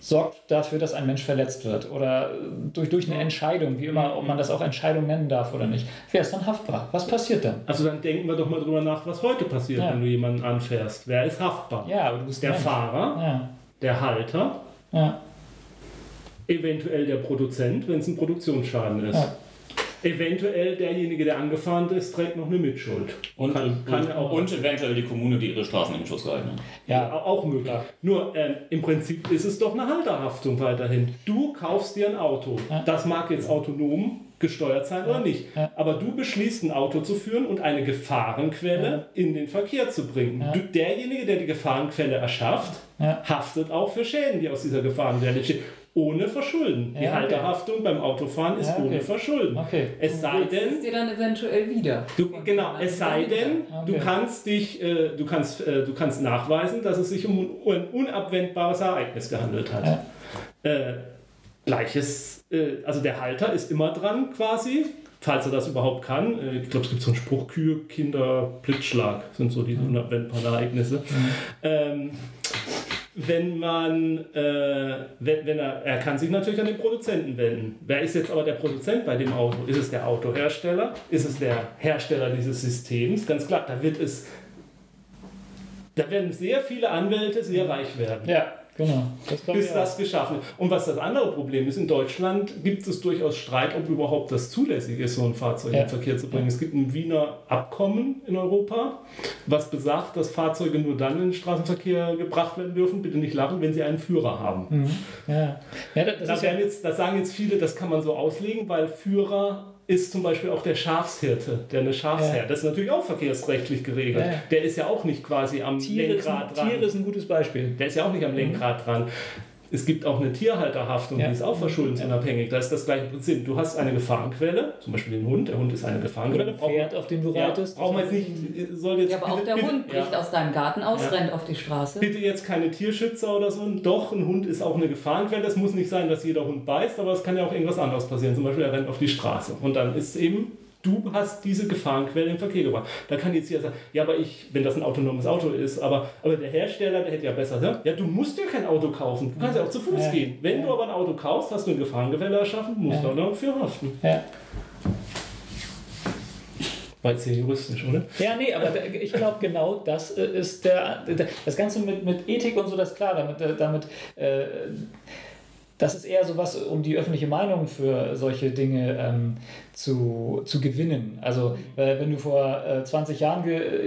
sorgt dafür, dass ein Mensch verletzt wird oder durch, durch eine Entscheidung, wie immer, ob man das auch Entscheidung nennen darf oder nicht. Wer ist dann haftbar? Was passiert dann? Also dann denken wir doch mal drüber nach, was heute passiert, ja. wenn du jemanden anfährst. Wer ist haftbar? Ja, aber du bist der Mensch. Fahrer, ja. der Halter, ja. eventuell der Produzent, wenn es ein Produktionsschaden ist. Ja eventuell derjenige, der angefahren ist, trägt noch eine Mitschuld. Und, kann, kann und, auch und eventuell die Kommune, die ihre Straßen im Schuss gehalten hat. Ja, auch möglich. Ja. Nur ähm, im Prinzip ist es doch eine Halterhaftung weiterhin. Du kaufst dir ein Auto. Ja. Das mag jetzt autonom gesteuert sein oder nicht. Ja. Aber du beschließt, ein Auto zu führen und eine Gefahrenquelle ja. in den Verkehr zu bringen. Ja. Du, derjenige, der die Gefahrenquelle erschafft, haftet auch für Schäden, die aus dieser Gefahrenquelle entstehen ohne Verschulden. Ja, die Halterhaftung okay. beim Autofahren ist ja, okay. ohne Verschulden. Okay. Es sei denn, es dir dann eventuell wieder. Du, genau, es sei denn, okay. du kannst dich, äh, du kannst, äh, du kannst nachweisen, dass es sich um ein unabwendbares Ereignis gehandelt hat. Ja. Äh, Gleiches, äh, also der Halter ist immer dran quasi, falls er das überhaupt kann. Äh, ich glaube, es gibt so einen Spruch, Kühe, Kinder, Blitzschlag sind so diese unabwendbaren Ereignisse. Mhm. Ähm, wenn man, äh, wenn, wenn er, er kann sich natürlich an den Produzenten wenden. Wer ist jetzt aber der Produzent bei dem Auto? Ist es der Autohersteller? Ist es der Hersteller dieses Systems? Ganz klar, da wird es Da werden sehr viele Anwälte sehr reich werden. Ja. Genau. Das bis das geschaffen. Und was das andere Problem ist, in Deutschland gibt es durchaus Streit, ob überhaupt das zulässig ist, so ein Fahrzeug ja. in den Verkehr zu bringen. Es gibt ein Wiener Abkommen in Europa, was besagt, dass Fahrzeuge nur dann in den Straßenverkehr gebracht werden dürfen, bitte nicht lachen, wenn sie einen Führer haben. Mhm. Ja. Ja, das, das, jetzt, das sagen jetzt viele, das kann man so auslegen, weil Führer ist zum Beispiel auch der Schafshirte, der eine Schafsherde. Ja. Das ist natürlich auch verkehrsrechtlich geregelt. Ja. Der ist ja auch nicht quasi am Tiere Lenkrad ein, dran. Tiere ist ein gutes Beispiel. Der ist ja auch nicht am mhm. Lenkrad mhm. dran. Es gibt auch eine Tierhalterhaftung, ja. die ist auch verschuldensunabhängig. Da ist das gleiche Prinzip. Du hast eine Gefahrenquelle, zum Beispiel den Hund. Der Hund ist eine Gefahrenquelle. Oder ein Pferd, auf dem du reitest. Ja, brauchen wir jetzt nicht. Soll jetzt ja, aber bitte, auch der bitte, Hund bricht aus deinem Garten aus, rennt auf die Straße. Bitte jetzt keine Tierschützer oder so. Doch, ein Hund ist auch eine Gefahrenquelle. Es muss nicht sein, dass jeder Hund beißt, aber es kann ja auch irgendwas anderes passieren. Zum Beispiel, er rennt auf die Straße. Und dann ist eben du hast diese Gefahrenquelle im Verkehr gebracht. Da kann jetzt jeder sagen, ja, aber ich, wenn das ein autonomes Auto ist, aber, aber der Hersteller, der hätte ja besser, ja, ja du musst ja kein Auto kaufen, du kannst ja auch zu Fuß ja. gehen. Wenn ja. du aber ein Auto kaufst, hast du eine Gefahrenquelle erschaffen, musst ja. du auch dafür haften. Ja. War jetzt sehr juristisch, oder? Ja, nee, aber ich glaube, genau das äh, ist der, das Ganze mit, mit Ethik und so, das ist klar, damit, äh, damit äh, das ist eher so was, um die öffentliche Meinung für solche Dinge ähm, zu, zu gewinnen. Also äh, wenn du vor äh, 20 Jahren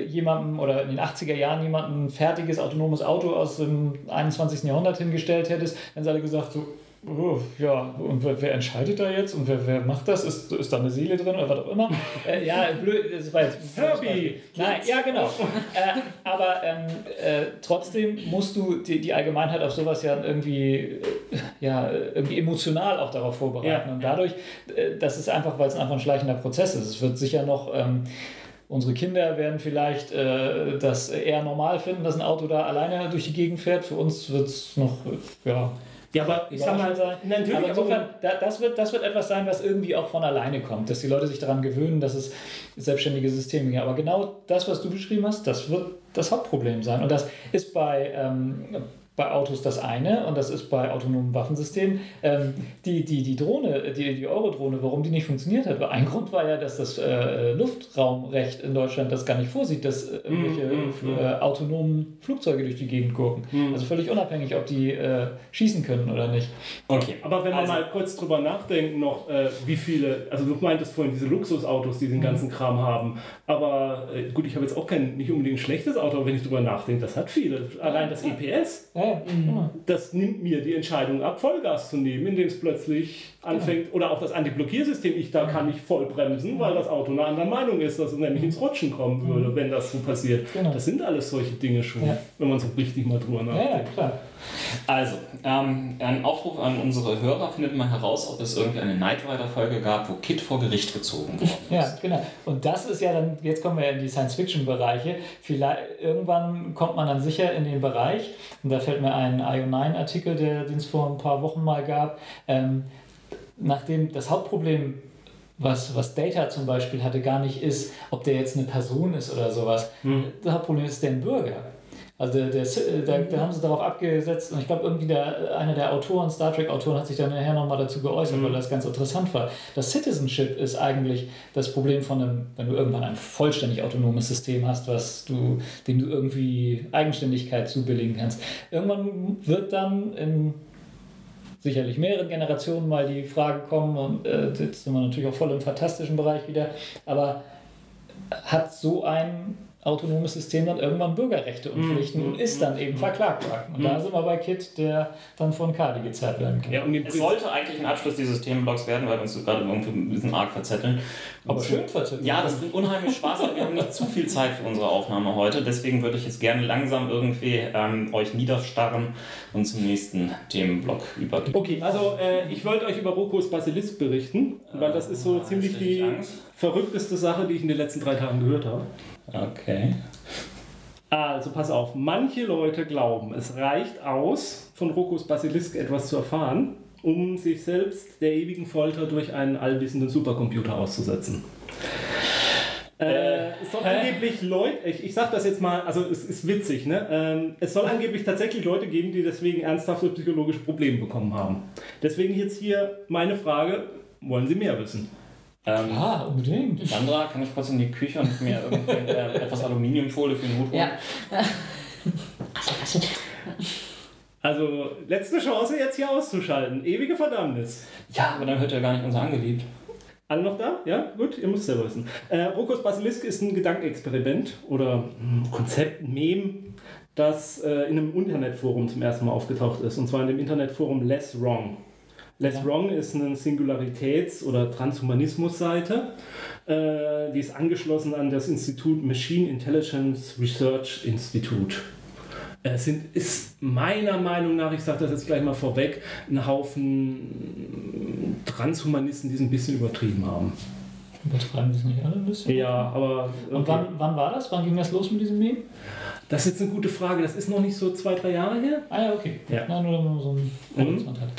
jemandem oder in den 80er Jahren jemandem ein fertiges autonomes Auto aus dem 21. Jahrhundert hingestellt hättest, dann hätten alle gesagt, so, Oh, ja, und wer, wer, entscheidet da jetzt und wer, wer macht das? Ist, ist da eine Seele drin oder was auch immer? äh, ja, blöd, das war jetzt. Herbie! Nein, ja, genau. äh, aber ähm, äh, trotzdem musst du die, die Allgemeinheit auf sowas ja irgendwie, äh, ja, irgendwie emotional auch darauf vorbereiten. Ja. Und dadurch, äh, das ist einfach, weil es einfach ein schleichender Prozess ist. Es wird sicher noch. Ähm, Unsere Kinder werden vielleicht äh, das eher normal finden, dass ein Auto da alleine durch die Gegend fährt. Für uns wird es noch, ja, ja, aber ich sag mal, sein. natürlich. Aber insofern, das, wird, das wird etwas sein, was irgendwie auch von alleine kommt, dass die Leute sich daran gewöhnen, dass es selbstständige Systeme gibt. Aber genau das, was du beschrieben hast, das wird das Hauptproblem sein. Und das ist bei, ähm, bei Autos das eine und das ist bei autonomen Waffensystemen. Ähm, die, die, die Drohne, die, die Eurodrohne, warum die nicht funktioniert hat, ein Grund war ja, dass das äh, Luftraumrecht in Deutschland das gar nicht vorsieht, dass äh, irgendwelche mm, äh, autonomen Flugzeuge durch die Gegend gucken. Mm. Also völlig unabhängig, ob die äh, schießen können oder nicht. Okay, aber wenn wir also, mal kurz drüber nachdenken, noch äh, wie viele, also du meintest vorhin diese Luxusautos, die den mhm. ganzen Kram haben, aber äh, gut, ich habe jetzt auch kein nicht unbedingt ein schlechtes Auto, aber wenn ich drüber nachdenke, das hat viele. Allein das EPS. Ja. Ja, mhm. Das nimmt mir die Entscheidung ab, Vollgas zu nehmen, indem es plötzlich anfängt, ja. oder auch das Anti-Blockiersystem, ich da kann ich voll bremsen, weil das Auto eine andere Meinung ist, dass es nämlich ins Rutschen kommen würde, mhm. wenn das so passiert. Genau. Das sind alles solche Dinge schon, ja. wenn man so richtig mal drüber nachdenkt. Ja, klar. Also, ähm, ein Aufruf an unsere Hörer findet man heraus, ob es irgendwie eine Knight Rider-Folge gab, wo Kit vor Gericht gezogen wurde. Ja, genau. Und das ist ja dann, jetzt kommen wir in die Science-Fiction-Bereiche. Vielleicht irgendwann kommt man dann sicher in den Bereich, und da fällt mir ein IO9-Artikel, den es vor ein paar Wochen mal gab, ähm, nachdem das Hauptproblem was, was Data zum Beispiel hatte, gar nicht ist, ob der jetzt eine Person ist oder sowas. Hm. Das Hauptproblem ist der Bürger. Also der, der, der, da haben sie darauf abgesetzt und ich glaube irgendwie der, einer der Autoren, Star Trek Autoren, hat sich dann nachher nochmal dazu geäußert, mhm. weil das ganz interessant war. Das Citizenship ist eigentlich das Problem von einem, wenn du irgendwann ein vollständig autonomes System hast, was du, dem du irgendwie Eigenständigkeit zubilligen kannst. Irgendwann wird dann in sicherlich mehreren Generationen mal die Frage kommen und äh, jetzt sind wir natürlich auch voll im fantastischen Bereich wieder, aber hat so ein autonomes System dann irgendwann Bürgerrechte und mhm. Pflichten und ist dann eben verklagbar. Und da mhm. sind wir bei Kit, der dann von Kadi gezahlt werden kann. Ja, und es sollte eigentlich ein Abschluss dieses Themenblocks werden, weil wir uns gerade irgendwie ein bisschen arg verzetteln. Aber schön verzetteln. Ja, das bringt unheimlich Spaß, aber wir haben nicht zu viel Zeit für unsere Aufnahme heute. Deswegen würde ich jetzt gerne langsam irgendwie ähm, euch niederstarren und zum nächsten Themenblock übergehen. Okay, also äh, ich wollte euch über Rokos Basilisk berichten, weil das ist so äh, ziemlich die Angst. verrückteste Sache, die ich in den letzten drei Tagen gehört habe. Okay. Also pass auf, manche Leute glauben, es reicht aus, von Rokos Basilisk etwas zu erfahren, um sich selbst der ewigen Folter durch einen allwissenden Supercomputer auszusetzen. Äh, es soll Hä? angeblich Leute, ich, ich sag das jetzt mal, also es ist witzig, ne? Ähm, es soll angeblich tatsächlich Leute geben, die deswegen ernsthafte psychologische Probleme bekommen haben. Deswegen jetzt hier meine Frage: Wollen Sie mehr wissen? Ähm, ah, unbedingt. Sandra, kann ich kurz in die Küche und mir irgendwie äh, etwas Aluminiumfolie für den Hut holen? Ja. Also, letzte Chance, jetzt hier auszuschalten. Ewige Verdammnis. Ja, aber dann hört er gar nicht unser Angeliebt. Alle noch da? Ja, gut, ihr müsst selber wissen. Äh, Rokos Basilisk ist ein Gedankenexperiment oder ein Konzept, ein Meme, das äh, in einem Internetforum zum ersten Mal aufgetaucht ist. Und zwar in dem Internetforum Less Wrong. Less ja. Wrong ist eine Singularitäts- oder Transhumanismus-Seite. Äh, die ist angeschlossen an das Institut Machine Intelligence Research Institute. Es sind, ist meiner Meinung nach, ich sage das jetzt gleich mal vorweg, ein Haufen Transhumanisten, die es ein bisschen übertrieben haben. Übertreiben das nicht alle ein bisschen? Ja, aber. Okay. Und wann, wann war das? Wann ging das los mit diesem Meme? Das ist jetzt eine gute Frage. Das ist noch nicht so zwei, drei Jahre her. Ah ja, okay. Ja. Nein, nur wenn man so einen Horizont mhm. hat.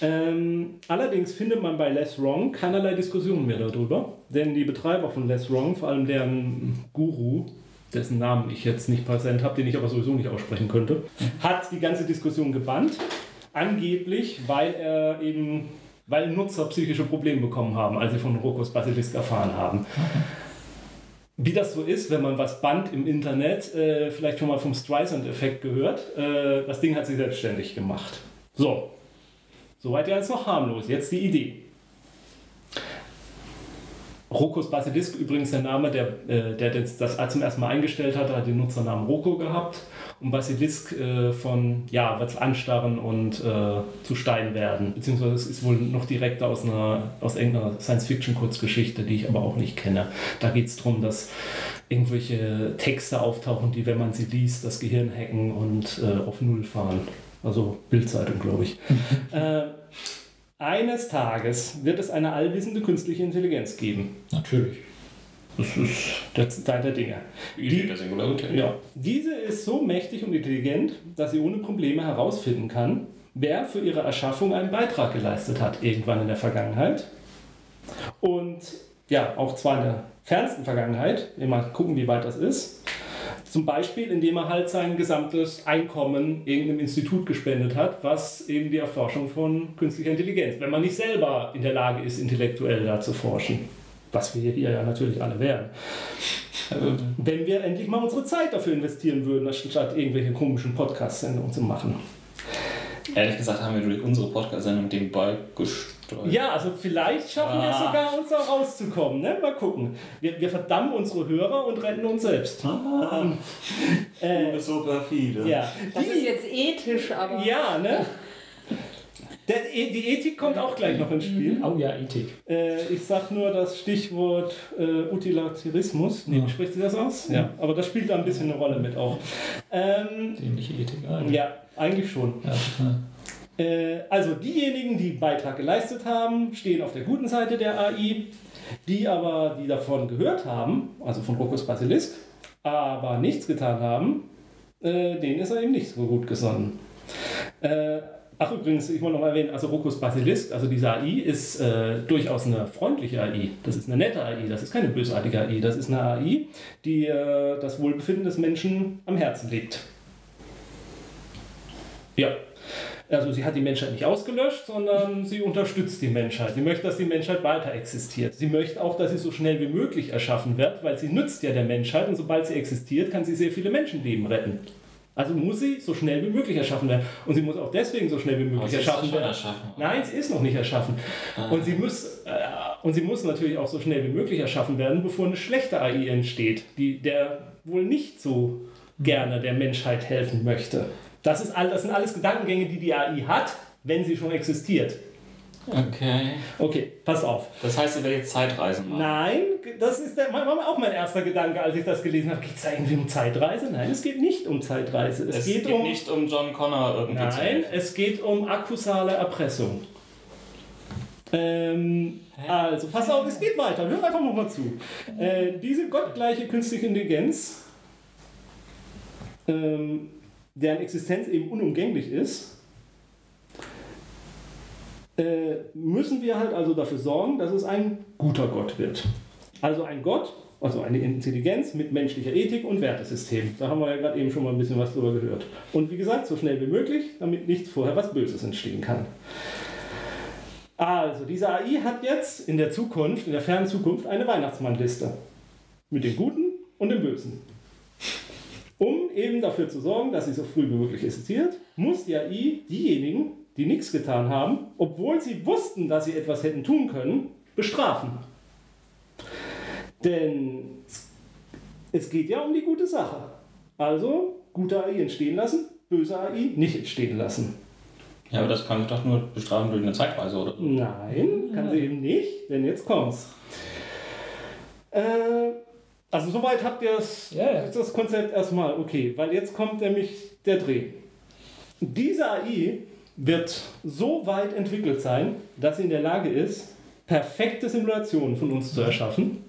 Ähm, allerdings findet man bei Less Wrong keinerlei Diskussionen mehr darüber. Denn die Betreiber von Less Wrong, vor allem deren Guru, dessen Namen ich jetzt nicht präsent habe, den ich aber sowieso nicht aussprechen könnte, hat die ganze Diskussion gebannt. Angeblich, weil er eben, weil Nutzer psychische Probleme bekommen haben, als sie von Rokos Basilisk erfahren haben. Wie das so ist, wenn man was bannt im Internet, äh, vielleicht schon mal vom Streisand-Effekt gehört, äh, das Ding hat sich selbstständig gemacht. So, soweit ja jetzt noch harmlos. Jetzt die Idee. Rokos Basilisk übrigens der Name, der, äh, der das, das zum ersten Mal eingestellt hat, hat den Nutzernamen Roko gehabt. Und Basilisk äh, von, ja, was anstarren und äh, zu Stein werden. Beziehungsweise es ist wohl noch direkt aus, einer, aus irgendeiner Science-Fiction-Kurzgeschichte, die ich aber auch nicht kenne. Da geht es darum, dass irgendwelche Texte auftauchen, die, wenn man sie liest, das Gehirn hacken und äh, auf Null fahren. Also Bildzeitung, glaube ich. äh, eines Tages wird es eine allwissende künstliche Intelligenz geben. Natürlich. Das ist der Teil der Dinge. Die, der Singularität. Ja. Diese ist so mächtig und intelligent, dass sie ohne Probleme herausfinden kann, wer für ihre Erschaffung einen Beitrag geleistet hat, irgendwann in der Vergangenheit. Und ja, auch zwar in der fernsten Vergangenheit, immer gucken, wie weit das ist. Zum Beispiel, indem er halt sein gesamtes Einkommen irgendeinem Institut gespendet hat, was eben die Erforschung von künstlicher Intelligenz, wenn man nicht selber in der Lage ist, intellektuell da zu forschen. Was wir hier ja natürlich alle wären. Also, wenn wir endlich mal unsere Zeit dafür investieren würden, anstatt irgendwelche komischen Podcast-Sendungen zu machen. Ehrlich gesagt haben wir durch unsere Podcast-Sendung den Ball gesteuert. Ja, also vielleicht schaffen ah. wir es sogar, uns da rauszukommen. Ne? Mal gucken. Wir, wir verdammen unsere Hörer und retten uns selbst. Ah. Ähm, äh, so perfide. Ja. Das ist jetzt ethisch, aber... Ja, ne? Der, e, die Ethik kommt auch gleich noch ins Spiel. Oh ja, Ethik. Äh, ich sag nur das Stichwort äh, Utilitarismus. Nee, ja. spricht sie das aus? Ja. Aber das spielt da ein bisschen eine Rolle mit auch. Ähm, Ähnliche Ethik. Ah, ja, eigentlich schon. Ja, total. Äh, also diejenigen, die Beitrag geleistet haben, stehen auf der guten Seite der AI. Die aber, die davon gehört haben, also von Rokus Basilisk, aber nichts getan haben, äh, denen ist er eben nicht so gut gesonnen. Äh, ach übrigens, ich wollte noch mal erwähnen, also Rokus Basilisk, also diese AI ist äh, durchaus eine freundliche AI. Das ist eine nette AI, das ist keine bösartige AI. Das ist eine AI, die äh, das Wohlbefinden des Menschen am Herzen liegt. Ja, also sie hat die Menschheit nicht ausgelöscht, sondern sie unterstützt die Menschheit. Sie möchte, dass die Menschheit weiter existiert. Sie möchte auch, dass sie so schnell wie möglich erschaffen wird, weil sie nützt ja der Menschheit und sobald sie existiert, kann sie sehr viele Menschenleben retten. Also muss sie so schnell wie möglich erschaffen werden. Und sie muss auch deswegen so schnell wie möglich erschaffen werden. Erschaffen. Nein, sie ist noch nicht erschaffen. Ah. Und, sie muss, äh, und sie muss natürlich auch so schnell wie möglich erschaffen werden, bevor eine schlechte AI entsteht, die der wohl nicht so gerne der Menschheit helfen möchte. Das, ist all, das sind alles Gedankengänge, die die AI hat, wenn sie schon existiert. Okay. Okay, pass auf. Das heißt, ihr werdet jetzt Zeitreisen machen? Nein, das ist der, war auch mein erster Gedanke, als ich das gelesen habe. Geht es da irgendwie um Zeitreise? Nein, es geht nicht um Zeitreise. Es, es geht, geht, um, nicht um John Connor irgendwie. Nein, es geht um akkusale Erpressung. Ähm, also, pass auf, es geht weiter. Hör einfach mal zu. Äh, diese gottgleiche künstliche Intelligenz ähm, deren Existenz eben unumgänglich ist, äh, müssen wir halt also dafür sorgen, dass es ein guter Gott wird. Also ein Gott, also eine Intelligenz mit menschlicher Ethik und Wertesystem. Da haben wir ja gerade eben schon mal ein bisschen was drüber gehört. Und wie gesagt, so schnell wie möglich, damit nichts vorher was Böses entstehen kann. Also, diese AI hat jetzt in der Zukunft, in der fernen Zukunft, eine Weihnachtsmannliste. Mit dem Guten und dem Bösen. Um eben dafür zu sorgen, dass sie so früh wie möglich existiert, muss die AI diejenigen, die nichts getan haben, obwohl sie wussten, dass sie etwas hätten tun können, bestrafen. Denn es geht ja um die gute Sache. Also gute AI entstehen lassen, böse AI nicht entstehen lassen. Ja, aber das kann ich doch nur bestrafen durch eine Zeitreise, oder? Nein, kann sie eben nicht, denn jetzt kommt's. Äh, also soweit habt ihr das, ja, das Konzept erstmal okay, weil jetzt kommt nämlich der Dreh. Diese AI wird so weit entwickelt sein, dass sie in der Lage ist, perfekte Simulationen von uns zu erschaffen.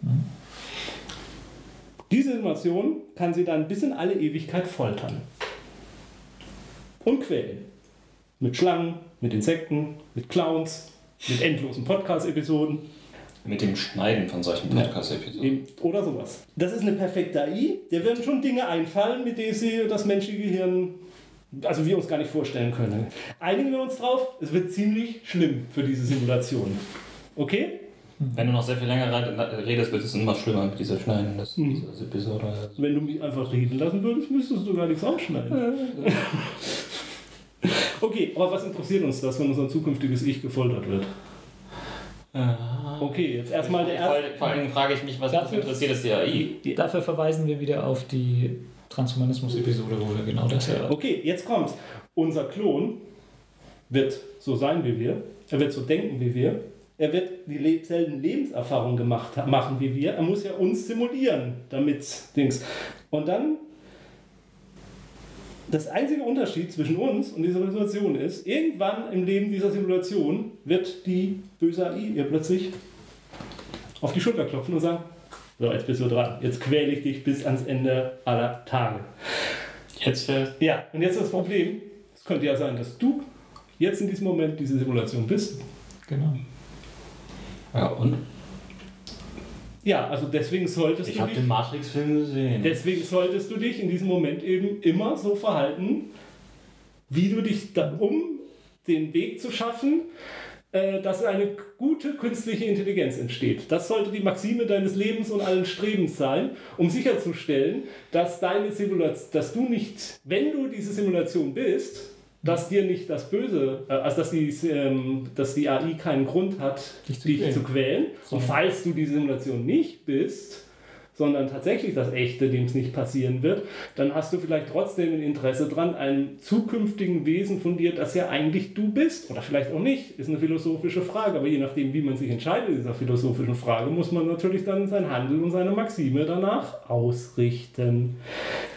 Diese Simulation kann sie dann bis in alle Ewigkeit foltern und quälen. Mit Schlangen, mit Insekten, mit Clowns, mit endlosen Podcast-Episoden. Mit dem Schneiden von solchen Podcast-Episoden. Oder sowas. Das ist eine perfekte AI. Der werden schon Dinge einfallen, mit denen sie das menschliche Gehirn, also wir uns gar nicht vorstellen können. Einigen wir uns drauf, es wird ziemlich schlimm für diese Simulation. Okay? Wenn du noch sehr viel länger redest, wird es immer schlimmer mit dieser Schneiden des, hm. dieser Episode. Wenn du mich einfach reden lassen würdest, müsstest du gar nichts ausschneiden. okay, aber was interessiert uns das, wenn unser zukünftiges Ich gefoltert wird? Okay, jetzt erstmal der erste. Vor allem frage ich mich, was dafür, interessiert ist die AI? Dafür verweisen wir wieder auf die Transhumanismus-Episode, wo wir genau das ja. Okay, jetzt kommt's. Unser Klon wird so sein wie wir, er wird so denken wie wir, er wird dieselben Lebenserfahrungen gemacht machen wie wir. Er muss ja uns simulieren, damit Dings. Und dann das einzige Unterschied zwischen uns und dieser Simulation ist, irgendwann im Leben dieser Simulation wird die böse AI ihr plötzlich auf die Schulter klopfen und sagen, so, jetzt bist du dran. Jetzt quäle ich dich bis ans Ende aller Tage. Jetzt fällt. Ja, und jetzt das Problem. Es könnte ja sein, dass du jetzt in diesem Moment diese Simulation bist. Genau. Ja, und? Ja, also deswegen solltest ich du. Ich habe den Matrix-Film gesehen. Deswegen solltest du dich in diesem Moment eben immer so verhalten, wie du dich, da, um den Weg zu schaffen, dass eine gute künstliche Intelligenz entsteht. Das sollte die Maxime deines Lebens und allen Strebens sein, um sicherzustellen, dass deine Simulation, dass du nicht, wenn du diese Simulation bist, dass dir nicht das Böse, äh, also dass die, ähm, dass die AI keinen Grund hat, dich zu dich quälen. Zu quälen. Und falls du die Simulation nicht bist, sondern tatsächlich das Echte, dem es nicht passieren wird, dann hast du vielleicht trotzdem ein Interesse dran, einem zukünftigen Wesen von dir, das ja eigentlich du bist, oder vielleicht auch nicht, ist eine philosophische Frage, aber je nachdem, wie man sich entscheidet in dieser philosophischen Frage, muss man natürlich dann sein Handeln und seine Maxime danach ausrichten.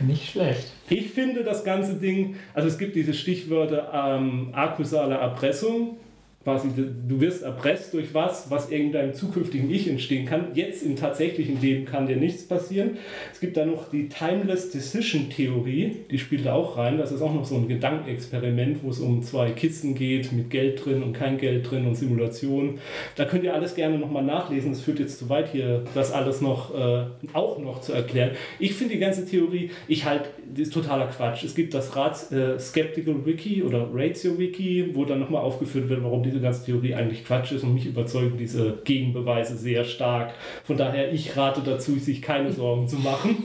Nicht schlecht. Ich finde das ganze Ding, also es gibt diese Stichwörter ähm, akkusale Erpressung, quasi, du wirst erpresst durch was, was irgendeinem zukünftigen Ich entstehen kann. Jetzt im tatsächlichen Leben kann dir nichts passieren. Es gibt da noch die Timeless Decision Theorie, die spielt da auch rein. Das ist auch noch so ein Gedankenexperiment, wo es um zwei Kisten geht, mit Geld drin und kein Geld drin und Simulationen. Da könnt ihr alles gerne nochmal nachlesen. Es führt jetzt zu weit hier, das alles noch äh, auch noch zu erklären. Ich finde die ganze Theorie, ich halt, das ist totaler Quatsch. Es gibt das Rat, äh, Skeptical Wiki oder Ratio Wiki, wo dann nochmal aufgeführt wird, warum diese ganze Theorie eigentlich Quatsch ist und mich überzeugen diese Gegenbeweise sehr stark. Von daher, ich rate dazu, sich keine Sorgen zu machen.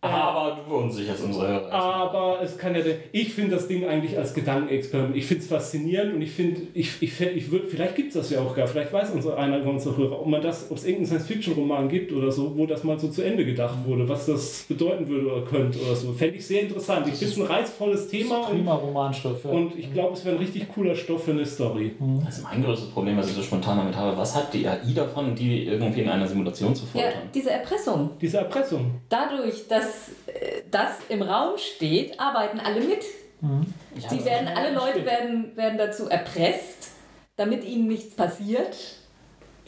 Aber du verunsicherst unsere Hörer. Aber es kann ja, ich finde das Ding eigentlich als Gedankenexperiment. Ich finde es faszinierend und ich finde, ich, ich, ich würde, vielleicht gibt es das ja auch gar, vielleicht weiß unsere, einer unserer Hörer, ob man das, ob es irgendeinen Science-Fiction-Roman gibt oder so, wo das mal so zu Ende gedacht wurde, was das bedeuten würde oder könnte oder so. Fände ich sehr interessant. Ich finde es ein reizvolles Thema. Prima Romanstoff. Ja. Und ich glaube, es wäre ein richtig cooler Stoff für eine Story. Mhm. Also mein größtes Problem, was ich so spontan damit habe, was hat die AI davon, die irgendwie in einer Simulation zu foltern? Ja, diese Erpressung. Diese Erpressung. Dadurch, dass äh, das im Raum steht, arbeiten alle mit. Mhm. Ja, Sie werden, alle Leute werden, werden dazu erpresst, damit ihnen nichts passiert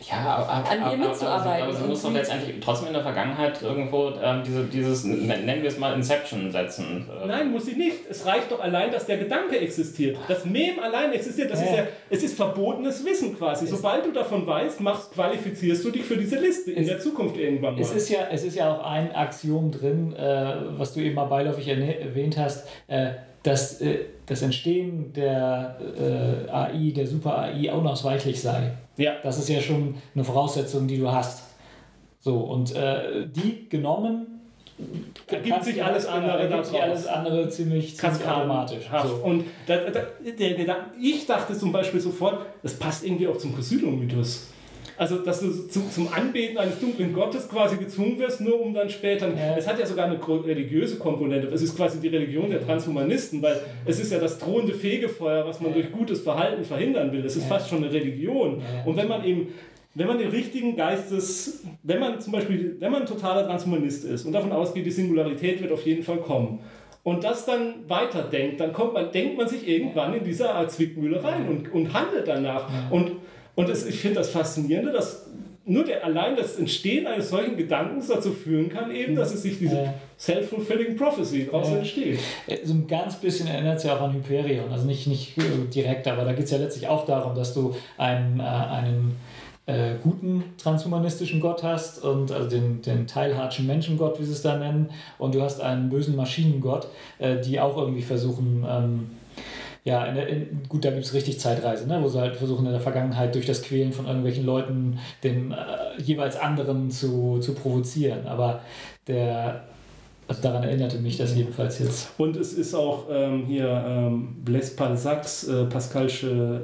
ja, aber, an ihr mitzuarbeiten. Aber, sie muss doch letztendlich trotzdem in der Vergangenheit irgendwo ähm, diese, dieses, nennen wir es mal Inception setzen. Nein, muss sie nicht. Es reicht doch allein, dass der Gedanke existiert. Das Mem allein existiert. Das ja. ist ja, es ist verbotenes Wissen quasi. Es Sobald du davon weißt, machst, qualifizierst du dich für diese Liste in der Zukunft irgendwann mal. Es ist ja, es ist ja auch ein Axiom drin, äh, was du eben mal beiläufig erwähnt hast. Äh, dass äh, das Entstehen der äh, AI, der Super-AI, unausweichlich sei. Ja. Das ist ja schon eine Voraussetzung, die du hast. So, und äh, die genommen ergibt sich alles andere ergibt sich alles andere ziemlich, ziemlich automatisch. So. Und da, da, der, der, ich dachte zum Beispiel sofort, das passt irgendwie auch zum Cthulhu-Mythos. Also, dass du zum, zum Anbeten eines dunklen Gottes quasi gezwungen wirst, nur um dann später. Ja. Es hat ja sogar eine religiöse Komponente. Es ist quasi die Religion der Transhumanisten, weil es ist ja das drohende Fegefeuer, was man durch gutes Verhalten verhindern will. Es ist fast schon eine Religion. Und wenn man eben wenn man den richtigen Geistes, wenn man zum Beispiel, wenn man ein totaler Transhumanist ist und davon ausgeht, die Singularität wird auf jeden Fall kommen und das dann weiterdenkt, dann kommt man, denkt man sich irgendwann in dieser Art Zwickmühle rein und, und handelt danach. Und und das, ich finde das Faszinierende, dass nur der, allein das Entstehen eines solchen Gedankens dazu führen kann, eben, dass es sich diese äh, self-fulfilling prophecy daraus äh, entsteht. So ein ganz bisschen erinnert es ja auch an Hyperion, also nicht, nicht direkt, aber da geht es ja letztlich auch darum, dass du einen, äh, einen äh, guten transhumanistischen Gott hast und also den, den teilhartschen Menschengott, wie sie es da nennen, und du hast einen bösen Maschinengott, äh, die auch irgendwie versuchen, ähm, ja, in der, in, gut, da gibt es richtig Zeitreise, ne, wo sie halt versuchen in der Vergangenheit durch das Quälen von irgendwelchen Leuten den äh, jeweils anderen zu, zu provozieren. Aber der also daran erinnerte mich das jedenfalls jetzt. Und es ist auch ähm, hier ähm, Blaise Palsacs äh, Pascalsche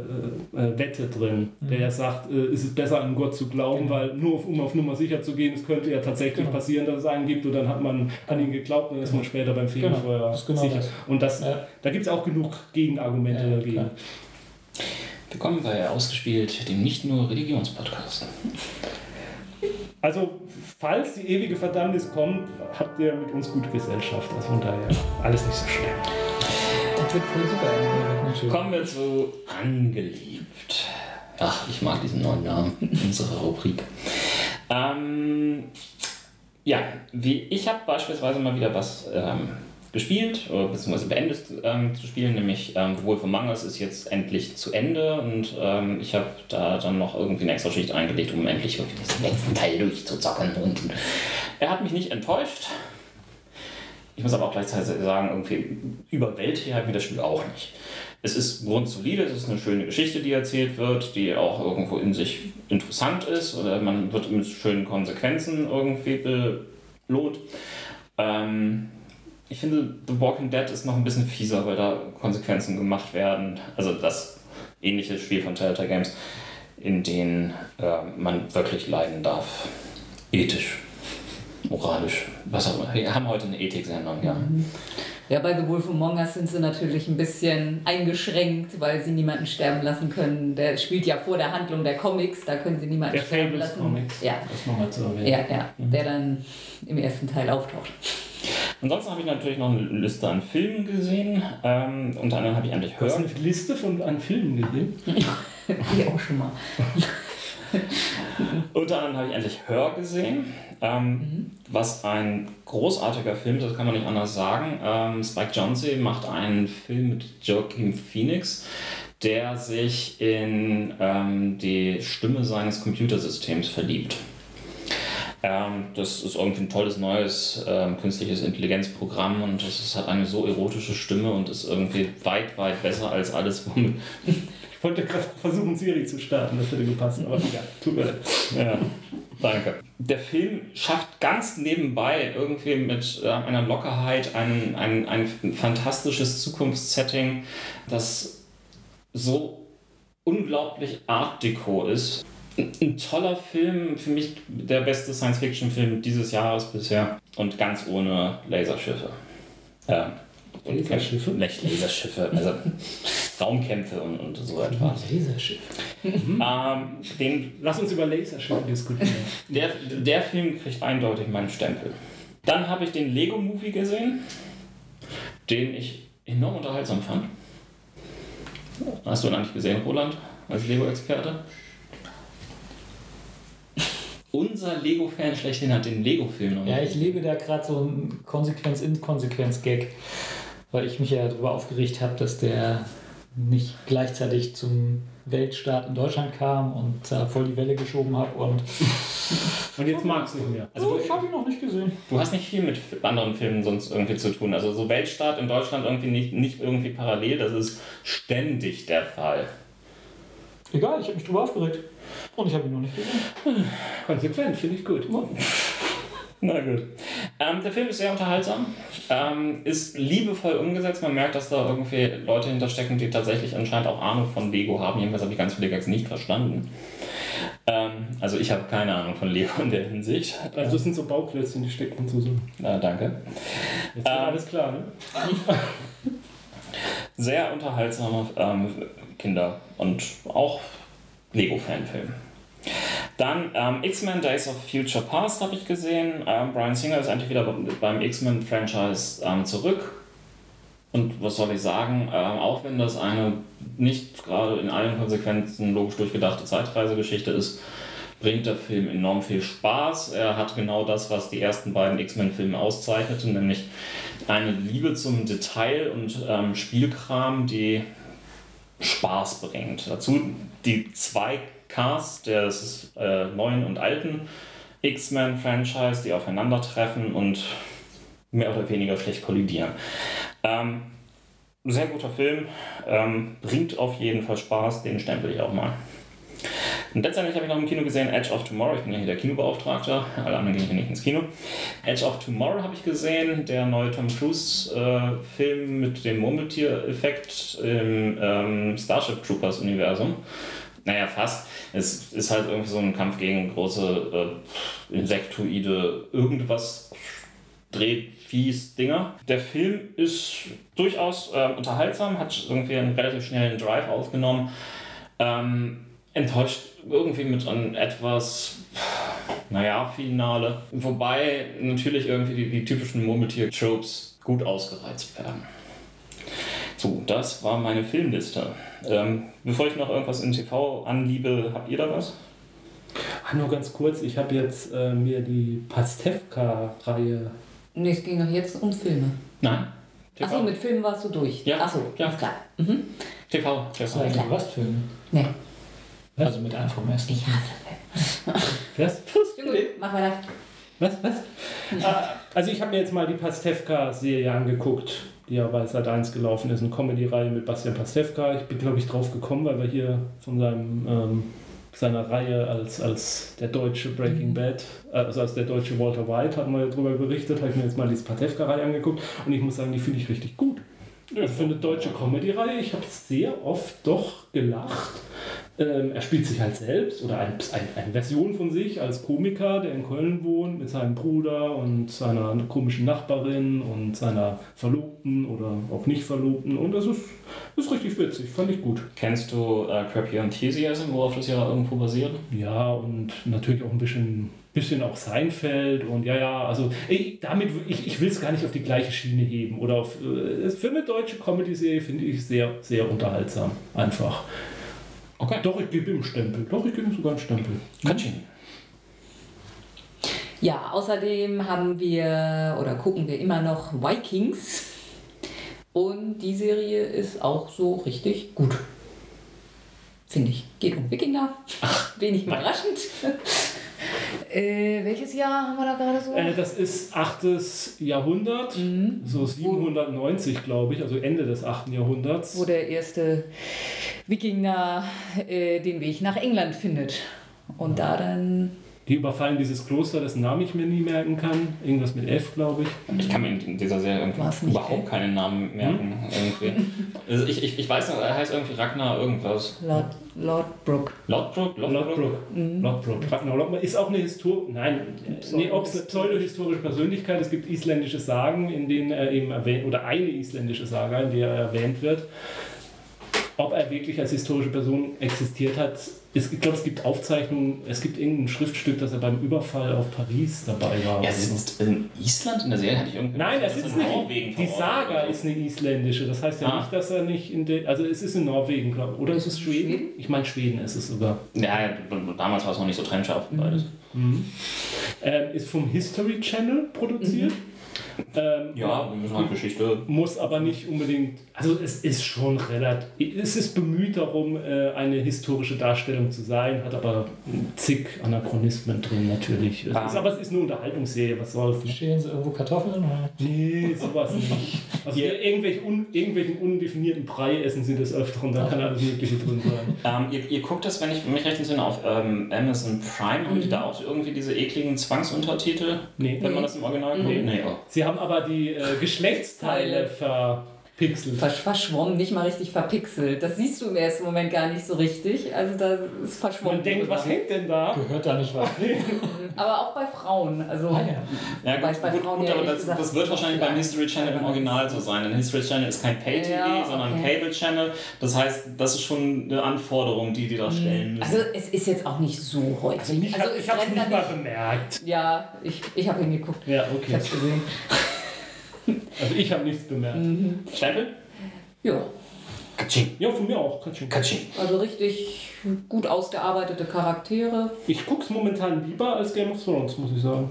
äh, äh, Wette drin, mhm. der ja sagt, äh, ist es besser an Gott zu glauben, genau. weil nur auf, um auf Nummer sicher zu gehen, es könnte ja tatsächlich genau. passieren, dass es einen gibt und dann hat man an ihn geglaubt und dann ist man später beim Fegefeuer genau. genau sicher. Das. Und das, ja. da gibt es auch genug Gegenargumente ja, dagegen. Klar. Willkommen bei Ausgespielt, dem nicht nur Religionspodcast. Also, falls die ewige Verdammnis kommt, habt ihr mit uns gute Gesellschaft. Also von daher alles nicht so schlimm. Das wird voll super. Kommen wir zu Angeliebt. Ach, ich mag diesen neuen Namen unserer Rubrik. Ähm, ja, wie ich habe beispielsweise mal wieder was ähm, gespielt, oder beziehungsweise beendet ähm, zu spielen, nämlich ähm, The Wolf Among Us ist jetzt endlich zu Ende und ähm, ich habe da dann noch irgendwie eine extra Schicht eingelegt, um endlich irgendwie den letzten Teil durchzuzocken und er hat mich nicht enttäuscht. Ich muss aber auch gleichzeitig sagen, irgendwie überwältigt hat mir das Spiel auch nicht. Es ist grundsolide, es ist eine schöne Geschichte, die erzählt wird, die auch irgendwo in sich interessant ist oder man wird mit schönen Konsequenzen irgendwie belohnt. Ähm, ich finde, The Walking Dead ist noch ein bisschen fieser, weil da Konsequenzen gemacht werden. Also das ähnliche Spiel von Telltale Games, in denen äh, man wirklich leiden darf. Ethisch, moralisch, was auch immer. Wir haben heute eine Ethik-Sendung, ja. Mhm. Ja, bei The Wolf Among Us sind sie natürlich ein bisschen eingeschränkt, weil sie niemanden sterben lassen können. Der spielt ja vor der Handlung der Comics, da können sie niemanden der sterben Fables lassen. Comics, ja. das nochmal zu erwähnen. Ja, ja, mhm. der dann im ersten Teil auftaucht. Ansonsten habe ich natürlich noch eine Liste an Filmen gesehen. Ähm, unter anderem habe ich endlich Hör. Hast du eine Liste von, an Filmen gesehen? ich auch schon mal. unter anderem habe ich endlich Hör gesehen. Ähm, mhm. Was ein großartiger Film ist, das kann man nicht anders sagen. Ähm, Spike Jonze macht einen Film mit Joaquin Phoenix, der sich in ähm, die Stimme seines Computersystems verliebt. Ähm, das ist irgendwie ein tolles neues ähm, künstliches Intelligenzprogramm und ist, hat eine so erotische Stimme und ist irgendwie weit, weit besser als alles, womit. Ich wollte gerade versuchen, Siri zu starten, das hätte gepasst, aber egal, tut mir leid. Ja, danke. Der Film schafft ganz nebenbei irgendwie mit äh, einer Lockerheit ein, ein, ein fantastisches Zukunftssetting, das so unglaublich Art Deco ist ein toller Film, für mich der beste Science-Fiction-Film dieses Jahres bisher und ganz ohne Laserschiffe. Ja. Und Laserschiffe? Nicht Laserschiffe, also Raumkämpfe und, und so etwas. Laserschiffe. Mhm. Ähm, den, Lass uns über Laserschiffe diskutieren. Der, der Film kriegt eindeutig meinen Stempel. Dann habe ich den Lego-Movie gesehen, den ich enorm unterhaltsam fand. Hast du ihn eigentlich gesehen, Roland, als Lego-Experte? unser Lego-Fan schlechthin hat den Lego-Film noch Ja, ich lebe da gerade so ein Konsequenz-in-Konsequenz-Gag, weil ich mich ja darüber aufgeregt habe, dass der nicht gleichzeitig zum Weltstart in Deutschland kam und da voll die Welle geschoben habe und. und jetzt magst du nicht mehr. Also ich habe ihn noch nicht gesehen. Du hast nicht viel mit anderen Filmen sonst irgendwie zu tun. Also so Weltstart in Deutschland irgendwie nicht, nicht irgendwie parallel, das ist ständig der Fall. Egal, ich habe mich drüber aufgeregt. Und ich habe ihn noch nicht gesehen. Konsequent, finde ich gut. Na gut. Ähm, der Film ist sehr unterhaltsam, ähm, ist liebevoll umgesetzt. Man merkt, dass da irgendwie Leute hinterstecken, die tatsächlich anscheinend auch Ahnung von Lego haben. Jedenfalls habe ich ganz viele Gags nicht verstanden. Ähm, also ich habe keine Ahnung von Lego in der Hinsicht. Also das sind so Bauklötzchen, die stecken zusammen. Na, danke. Jetzt wird ähm, alles klar, ne? sehr unterhaltsamer ähm, Kinder- und auch Lego-Fanfilm. Dann ähm, X-Men Days of Future Past habe ich gesehen. Ähm, Brian Singer ist endlich wieder beim X-Men-Franchise ähm, zurück. Und was soll ich sagen, ähm, auch wenn das eine nicht gerade in allen Konsequenzen logisch durchgedachte Zeitreisegeschichte ist, bringt der Film enorm viel Spaß. Er hat genau das, was die ersten beiden X-Men-Filme auszeichnete, nämlich eine Liebe zum Detail und ähm, Spielkram, die Spaß bringt. Dazu die zwei Casts des äh, neuen und alten X-Men-Franchise, die aufeinandertreffen und mehr oder weniger schlecht kollidieren. Ähm, sehr guter Film, ähm, bringt auf jeden Fall Spaß, den stempel ich auch mal. Und letztendlich habe ich noch im Kino gesehen Edge of Tomorrow. Ich bin ja hier der Kinobeauftragte, alle anderen gehen hier nicht ins Kino. Edge of Tomorrow habe ich gesehen, der neue Tom Cruise-Film äh, mit dem Murmeltier-Effekt im ähm, Starship Troopers-Universum. Naja, fast. Es ist halt irgendwie so ein Kampf gegen große äh, Insektoide, irgendwas dreht fies Dinger. Der Film ist durchaus äh, unterhaltsam, hat irgendwie einen relativ schnellen Drive aufgenommen. Ähm, enttäuscht irgendwie mit einem etwas, naja, Finale. Wobei natürlich irgendwie die, die typischen Murmeltier-Tropes gut ausgereizt werden. So, das war meine Filmliste. Ähm, bevor ich noch irgendwas in TV anliebe, habt ihr da was? Ach, nur ganz kurz, ich habe jetzt äh, mir die Pastewka-Reihe. Nee, es ging doch jetzt um Filme. Nein. Achso, mit Filmen warst du durch. Ja. Achso, ja. klar. Mhm. TV, TV. So, ja, was Filme? Nee. Was? Also mit vom ersten. Ich hasse Filme. Was? Mach weiter. Was? Was? Ah, also ich habe mir jetzt mal die Pastewka-Serie angeguckt die ja bei Sat 1 gelaufen ist, eine Comedy-Reihe mit Bastian Pastewka. Ich bin, glaube ich, drauf gekommen, weil wir hier von seinem, ähm, seiner Reihe als, als der deutsche Breaking mhm. Bad, also als der deutsche Walter White, hatten wir darüber berichtet, habe ich mir jetzt mal diese Pastewka-Reihe angeguckt und ich muss sagen, die finde ich richtig gut. Also für eine deutsche Comedy-Reihe, ich habe sehr oft doch gelacht. Ähm, er spielt sich halt selbst oder ein, ein, eine Version von sich als Komiker, der in Köln wohnt, mit seinem Bruder und seiner komischen Nachbarin und seiner Verlobten oder auch nicht Verlobten. Und das ist, ist richtig witzig, fand ich gut. Kennst du äh, Crappy Enthusiasm, worauf das ja irgendwo basiert? Ja, und natürlich auch ein bisschen bisschen auch Seinfeld und ja, ja, also ich, damit, ich, ich will es gar nicht auf die gleiche Schiene heben oder auf, äh, für eine deutsche Comedy-Serie finde ich sehr, sehr unterhaltsam, einfach. Okay. Doch, ich gebe ihm Stempel. Doch, ich gebe ihm sogar einen Stempel. Katschin. Ja, außerdem haben wir oder gucken wir immer noch Vikings. Und die Serie ist auch so richtig gut. Finde ich. Geht um Wikinger. Ach, Wenig überraschend. Äh, welches Jahr haben wir da gerade so? Äh, das ist 8. Jahrhundert, mhm. so 790 glaube ich, also Ende des 8. Jahrhunderts. Wo der erste Wikinger äh, den Weg nach England findet. Und ja. da dann die überfallen dieses Kloster, dessen Namen ich mir nie merken kann. Irgendwas mit F, glaube ich. Ich kann mir in dieser Serie überhaupt F? keinen Namen merken. Hm? Irgendwie. Also ich, ich, ich weiß noch, er heißt irgendwie Ragnar irgendwas. Lord, Lord Brook. Lord Brook? Lord, Lord Brook. Mhm. Lord Brook. Ragnar Lord ist auch eine Historische, nein, nee, auch eine pseudohistorische Persönlichkeit. Es gibt isländische Sagen, in denen er eben erwähnt, oder eine isländische Saga, in der er erwähnt wird. Ob er wirklich als historische Person existiert hat, ist, ich glaube, es gibt Aufzeichnungen, es gibt irgendein Schriftstück, dass er beim Überfall auf Paris dabei war. Er sitzt in Island in der Serie? Hatte ich irgendwie Nein, er sitzt nicht. Norwegen die Saga ist eine isländische. Das heißt ja ah. nicht, dass er nicht in der. Also, es ist in Norwegen, glaube ich. Oder ist es Schweden? Schweden? Ich meine, Schweden ist es sogar. Ja, damals war es noch nicht so trennscharf. Mhm. Beides. Mhm. Ähm, ist vom History Channel produziert. Mhm. Ähm, ja, halt Geschichte. Muss aber nicht unbedingt. Also es ist schon relativ. Es ist bemüht darum, äh, eine historische Darstellung zu sein, hat aber zig Anachronismen drin natürlich. Ah. Ist, aber es ist eine Unterhaltungsserie, was soll's. Stehen sie irgendwo Kartoffeln? Nee, sowas nicht. Also Hier. irgendwelche un, irgendwelchen undefinierten Brei essen sie des Öfteren, da kann alles Mögliche drin sein. Ähm, ihr, ihr, guckt das, wenn ich mich recht entsinne, auf ähm, Amazon Prime. Mhm. Haben die da auch irgendwie diese ekligen Zwangsuntertitel? Nee. Wenn man das im Original guckt? Nee. nee. Oh. Sie haben aber die äh, Geschlechtsteile ver verpixelt. verschwommen, nicht mal richtig verpixelt. Das siehst du im ersten Moment gar nicht so richtig. Also da ist verschwommen. Man denkt, was hängt denn da? Gehört da nicht was. aber auch bei Frauen. Also ah, ja. ja gut, bei gut, Frauen gut aber das, das, wird wahrscheinlich beim History Channel im Original so sein. Denn History Channel ist kein Pay-TV, ja, okay. sondern Cable Channel. Das heißt, das ist schon eine Anforderung, die die da mhm. stellen müssen. Also es ist jetzt auch nicht so häufig. Also, also ich habe es nicht mal bemerkt. Ja, ich, ich habe hingeguckt. Ja, okay. Ich habe gesehen. Also ich habe nichts bemerkt. Mhm. Stempel? Ja. Katsching. Ja, von mir auch. Katsching. Katsching. Also richtig gut ausgearbeitete Charaktere. Ich gucke es momentan lieber als Game of Thrones, muss ich sagen.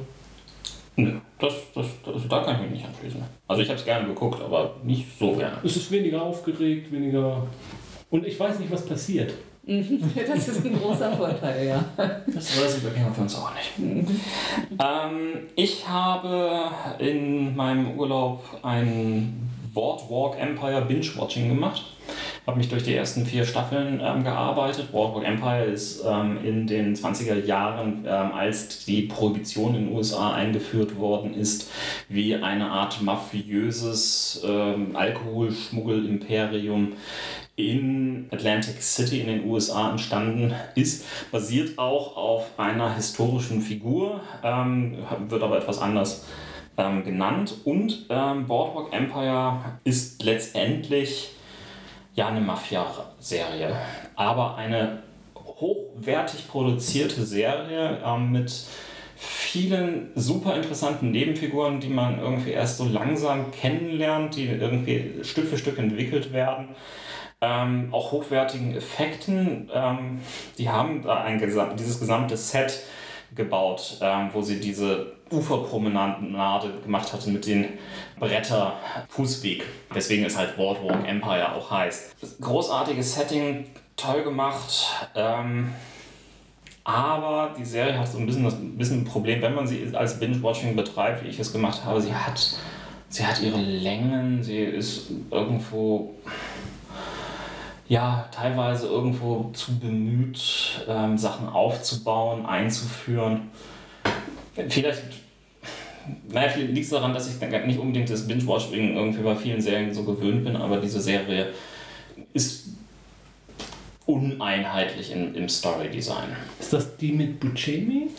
Nö, das, das, das, da kann ich mich nicht anschließen. Also ich habe es gerne geguckt, aber nicht so gerne. Es ist weniger aufgeregt, weniger... Und ich weiß nicht, was passiert. das ist ein großer Vorteil, ja. Das weiß ich bei Game of Thrones auch nicht. Ähm, ich habe in meinem Urlaub ein Boardwalk Empire Binge-Watching gemacht. Habe mich durch die ersten vier Staffeln ähm, gearbeitet. Boardwalk Empire ist ähm, in den 20er Jahren, ähm, als die Prohibition in den USA eingeführt worden ist, wie eine Art mafiöses ähm, Alkoholschmuggel-Imperium in Atlantic City in den USA entstanden ist, basiert auch auf einer historischen Figur, ähm, wird aber etwas anders ähm, genannt. Und ähm, Boardwalk Empire ist letztendlich ja eine Mafia-Serie, aber eine hochwertig produzierte Serie ähm, mit vielen super interessanten Nebenfiguren, die man irgendwie erst so langsam kennenlernt, die irgendwie Stück für Stück entwickelt werden ähm, auch hochwertigen Effekten. Ähm, die haben da ein, dieses gesamte Set gebaut, ähm, wo sie diese Uferpromenade gemacht hatte mit den Bretter Fußweg. Deswegen ist halt Boardwalk Empire auch heißt. Großartiges Setting, toll gemacht. Ähm, aber die Serie hat so ein bisschen, ein bisschen ein Problem, wenn man sie als Binge-Watching betreibt, wie ich es gemacht habe. Sie hat, sie hat ihre Längen, sie ist irgendwo ja teilweise irgendwo zu bemüht, ähm, Sachen aufzubauen, einzuführen. Vielleicht, naja, vielleicht liegt es daran, dass ich nicht unbedingt das Binge-Watching irgendwie bei vielen Serien so gewöhnt bin, aber diese Serie ist uneinheitlich in, im Story-Design. Ist das die mit Buscemi?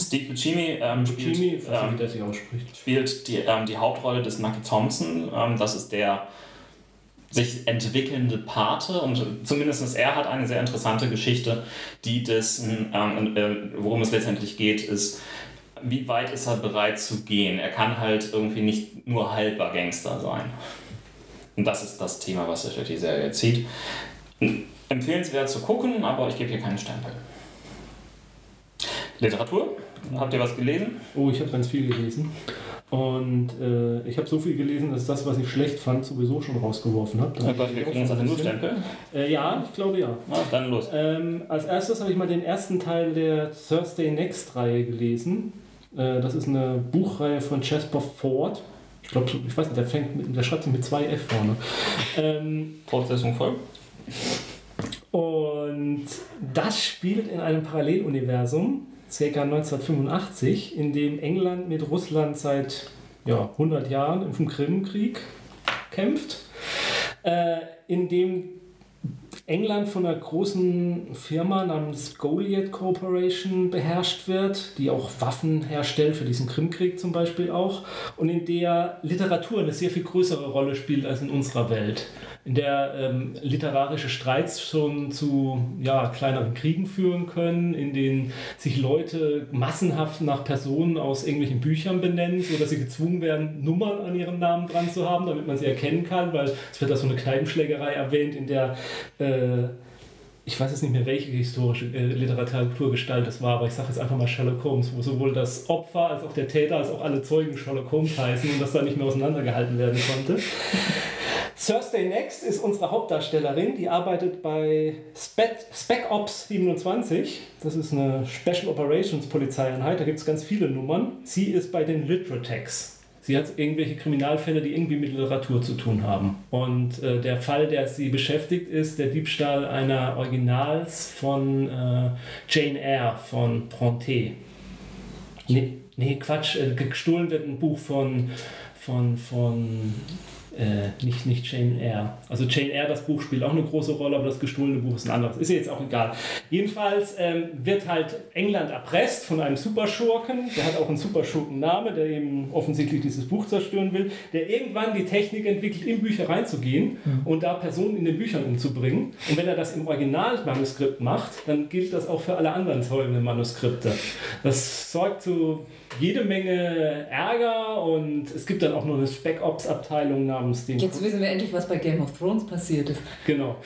Steve Buscemi, ähm, Buscemi spielt, ähm, wie ausspricht. spielt die, ähm, die Hauptrolle des Nucky Thompson. Ähm, das ist der sich entwickelnde Pate und zumindest er hat eine sehr interessante Geschichte, die dessen, ähm, äh, worum es letztendlich geht, ist, wie weit ist er bereit zu gehen? Er kann halt irgendwie nicht nur halber Gangster sein. Und das ist das Thema, was sich durch die Serie zieht. Empfehlenswert zu gucken, aber ich gebe hier keinen Stempel. Literatur? Habt ihr was gelesen? Oh, ich habe ganz viel gelesen. Und äh, ich habe so viel gelesen, dass das, was ich schlecht fand, sowieso schon rausgeworfen habe. Ja, wir kriegen jetzt also nur Stempel? Äh, ja, ich glaube ja. Ah, dann los. Ähm, als erstes habe ich mal den ersten Teil der Thursday Next-Reihe gelesen. Äh, das ist eine Buchreihe von Jasper Ford. Ich glaube, ich weiß nicht, der, fängt mit, der schreibt sich mit zwei F vorne. Ähm, Fortsetzung voll. Und das spielt in einem Paralleluniversum ca. 1985, in dem England mit Russland seit ja, 100 Jahren im Krimkrieg kämpft, äh, in dem England von einer großen Firma namens Goliath Corporation beherrscht wird, die auch Waffen herstellt, für diesen Krimkrieg zum Beispiel auch, und in der Literatur eine sehr viel größere Rolle spielt als in unserer Welt in der ähm, literarische Streits schon zu ja, kleineren Kriegen führen können, in denen sich Leute massenhaft nach Personen aus irgendwelchen Büchern benennen, sodass sie gezwungen werden, Nummern an ihren Namen dran zu haben, damit man sie erkennen kann, weil es wird da so eine Kneipenschlägerei erwähnt, in der äh, ich weiß jetzt nicht mehr, welche historische äh, Literaturgestalt das war, aber ich sage jetzt einfach mal Sherlock Holmes, wo sowohl das Opfer als auch der Täter als auch alle Zeugen Sherlock Holmes heißen und das da nicht mehr auseinandergehalten werden konnte. Thursday Next ist unsere Hauptdarstellerin, die arbeitet bei Spec, Ops 27. Das ist eine Special Operations Polizeieinheit, da gibt es ganz viele Nummern. Sie ist bei den Litrotex. Sie hat irgendwelche Kriminalfälle, die irgendwie mit Literatur zu tun haben. Und äh, der Fall, der sie beschäftigt, ist der Diebstahl einer Originals von äh, Jane Eyre von Bronte. Nee, nee, Quatsch, äh, gestohlen wird ein Buch von, von, von äh, nicht, nicht Jane Eyre. Also Jane Eyre, das Buch spielt auch eine große Rolle, aber das gestohlene Buch ist ein anderes. Ist jetzt auch egal. Jedenfalls ähm, wird halt England erpresst von einem Superschurken, der hat auch einen Superschurken-Name, der eben offensichtlich dieses Buch zerstören will, der irgendwann die Technik entwickelt, in Bücher reinzugehen mhm. und da Personen in den Büchern umzubringen. Und wenn er das im Originalmanuskript macht, dann gilt das auch für alle anderen folgenden Manuskripte. Das sorgt zu jede Menge Ärger und es gibt dann auch noch eine Spec Ops Abteilung namens den. Jetzt wissen wir endlich, was bei Game of Thrones passiert ist. Genau.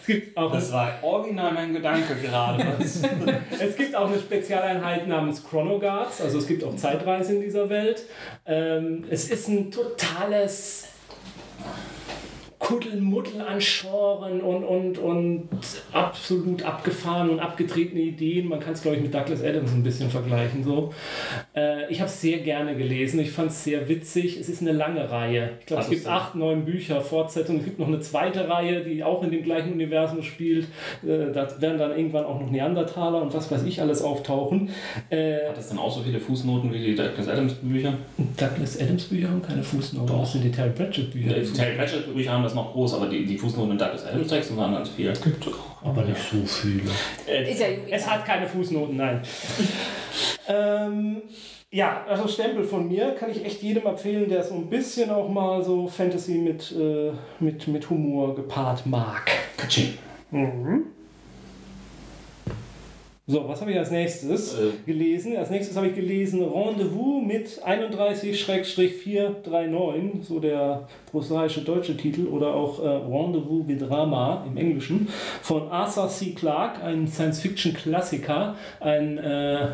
Es gibt auch das war original mein Gedanke gerade. es gibt auch eine Spezialeinheit namens Chronoguards, also es gibt auch Zeitreise in dieser Welt. Ähm, es ist ein totales Kuddelmuddel an Schoren und, und, und absolut abgefahren und abgetretene Ideen. Man kann es, glaube ich, mit Douglas Adams ein bisschen vergleichen. So. Äh, ich habe es sehr gerne gelesen. Ich fand es sehr witzig. Es ist eine lange Reihe. Ich glaube, also es gibt acht, neun Bücher, Fortsetzungen. Es gibt noch eine zweite Reihe, die auch in dem gleichen Universum spielt. Äh, da werden dann irgendwann auch noch Neandertaler und was weiß ich alles auftauchen. Äh, Hat das dann auch so viele Fußnoten wie die Douglas Adams Bücher? Douglas Adams Bücher haben keine Fußnoten. Doch. Das sind die Terry Pratchett Bücher. Die Terry Pratchett Bücher haben das noch groß, aber die, die Fußnoten in Douglas Adams Texten waren ganz viel. Gibt aber nicht so viele. Äh, es hat keine Fußnoten, nein. ähm, ja, also Stempel von mir kann ich echt jedem empfehlen, der so ein bisschen auch mal so Fantasy mit, äh, mit, mit Humor gepaart mag. Katsching. Mhm. So, was habe ich als nächstes äh. gelesen? Als nächstes habe ich gelesen Rendezvous mit 31-439, so der prosaische deutsche Titel, oder auch äh, Rendezvous with Drama im Englischen, von Arthur C. Clarke, ein Science-Fiction-Klassiker. Ein äh,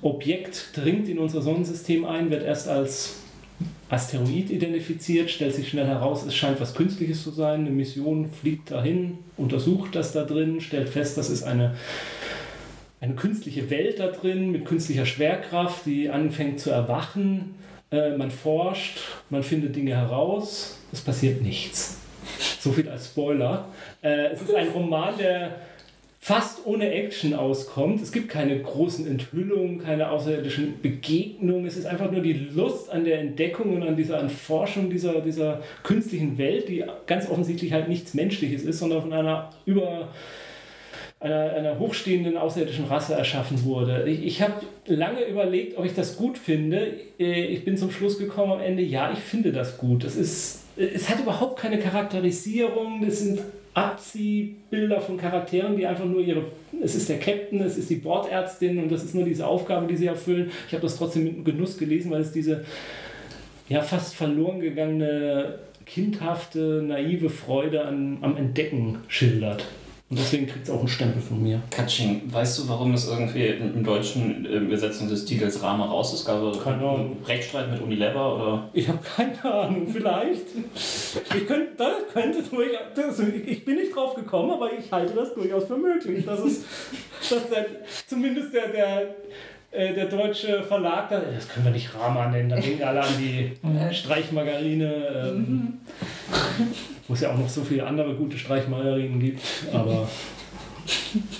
Objekt dringt in unser Sonnensystem ein, wird erst als Asteroid identifiziert, stellt sich schnell heraus, es scheint was Künstliches zu sein. Eine Mission fliegt dahin, untersucht das da drin, stellt fest, das ist eine eine künstliche Welt da drin mit künstlicher Schwerkraft, die anfängt zu erwachen. Äh, man forscht, man findet Dinge heraus, es passiert nichts. So viel als Spoiler. Äh, es ist ein Roman, der fast ohne Action auskommt. Es gibt keine großen Enthüllungen, keine außerirdischen Begegnungen. Es ist einfach nur die Lust an der Entdeckung und an dieser Erforschung dieser, dieser künstlichen Welt, die ganz offensichtlich halt nichts Menschliches ist, sondern von einer über einer, einer hochstehenden außerirdischen Rasse erschaffen wurde. Ich, ich habe lange überlegt, ob ich das gut finde. Äh, ich bin zum Schluss gekommen am Ende, ja, ich finde das gut. Es, ist, es hat überhaupt keine Charakterisierung, es sind Abziehbilder von Charakteren, die einfach nur ihre, es ist der Captain, es ist die Bordärztin und das ist nur diese Aufgabe, die sie erfüllen. Ich habe das trotzdem mit Genuss gelesen, weil es diese ja fast verloren gegangene kindhafte, naive Freude an, am Entdecken schildert. Und deswegen kriegt es auch einen Stempel von mir. Katsching, weißt du, warum das irgendwie im deutschen Übersetzung des Titels Rama raus ist? Gab es einen Rechtsstreit mit Unilever oder? Ich habe keine Ahnung, vielleicht. ich könnte, das könnte durchaus, ich bin nicht drauf gekommen, aber ich halte das durchaus für möglich, dass es, dass der, zumindest der, der äh, der deutsche Verlag, das können wir nicht Rama nennen, da denken alle an die Streichmargarine. Ähm, wo es ja auch noch so viele andere gute Streichmargarinen gibt, aber.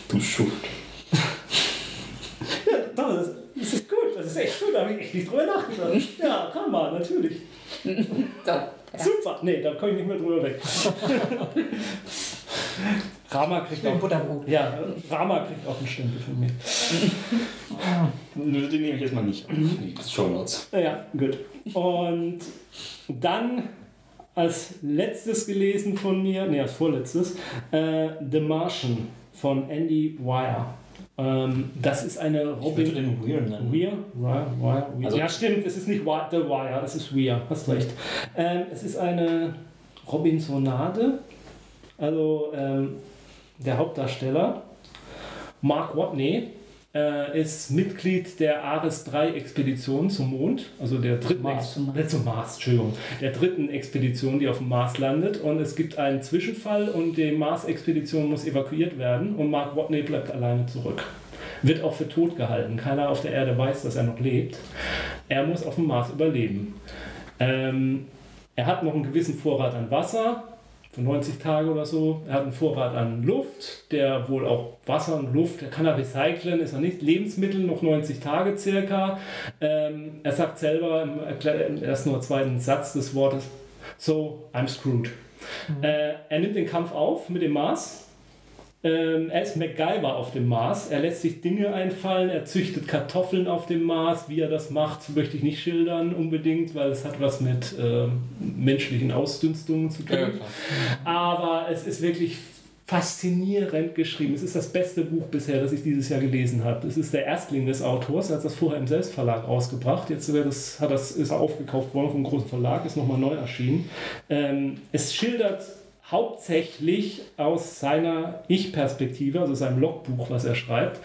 Du Schuft. ja, doch, das, das, ist gut, das ist echt gut, da habe ich echt nicht drüber nachgedacht. Ja, Rama, natürlich. ja. Super, nee, da komme ich nicht mehr drüber weg. Rama kriegt auch, Butterbrot. Ja, Rama kriegt auch einen Stempel von mir. Den nehme ich jetzt mal nicht. Show Notes. Ja, gut. Und dann als letztes gelesen von mir, nee, als vorletztes, äh, The Martian von Andy Wire. Ähm, das ist eine Robin. Ich den Weir nennen. Weir? Wire? Wire? Weir. Also ja, stimmt, es ist nicht The Wire, es ist Weir, hast recht. Ähm, es ist eine Robinsonade. Also, ähm, der Hauptdarsteller, Mark Watney, äh, ist Mitglied der Ares-3-Expedition zum Mond, also der dritten Mars, Ex zum Mars, Entschuldigung, der dritten Expedition, die auf dem Mars landet. Und es gibt einen Zwischenfall und die Mars-Expedition muss evakuiert werden und Mark Watney bleibt alleine zurück. Wird auch für tot gehalten. Keiner auf der Erde weiß, dass er noch lebt. Er muss auf dem Mars überleben. Ähm, er hat noch einen gewissen Vorrat an Wasser, für 90 Tage oder so. Er hat einen Vorrat an Luft, der wohl auch Wasser und Luft, der kann er recyceln, ist er nicht. Lebensmittel noch 90 Tage circa. Ähm, er sagt selber im, im ersten oder zweiten Satz des Wortes, so, I'm screwed. Mhm. Äh, er nimmt den Kampf auf mit dem Mars ähm, er ist MacGyver auf dem Mars. Er lässt sich Dinge einfallen. Er züchtet Kartoffeln auf dem Mars. Wie er das macht, möchte ich nicht schildern unbedingt, weil es hat was mit äh, menschlichen Ausdünstungen zu tun. Ja, Aber es ist wirklich faszinierend geschrieben. Es ist das beste Buch bisher, das ich dieses Jahr gelesen habe. Es ist der Erstling des Autors. Er hat das vorher im Selbstverlag ausgebracht. Jetzt das, hat das, ist er aufgekauft worden vom großen Verlag, ist nochmal neu erschienen. Ähm, es schildert hauptsächlich aus seiner Ich-Perspektive, also seinem Logbuch, was er schreibt.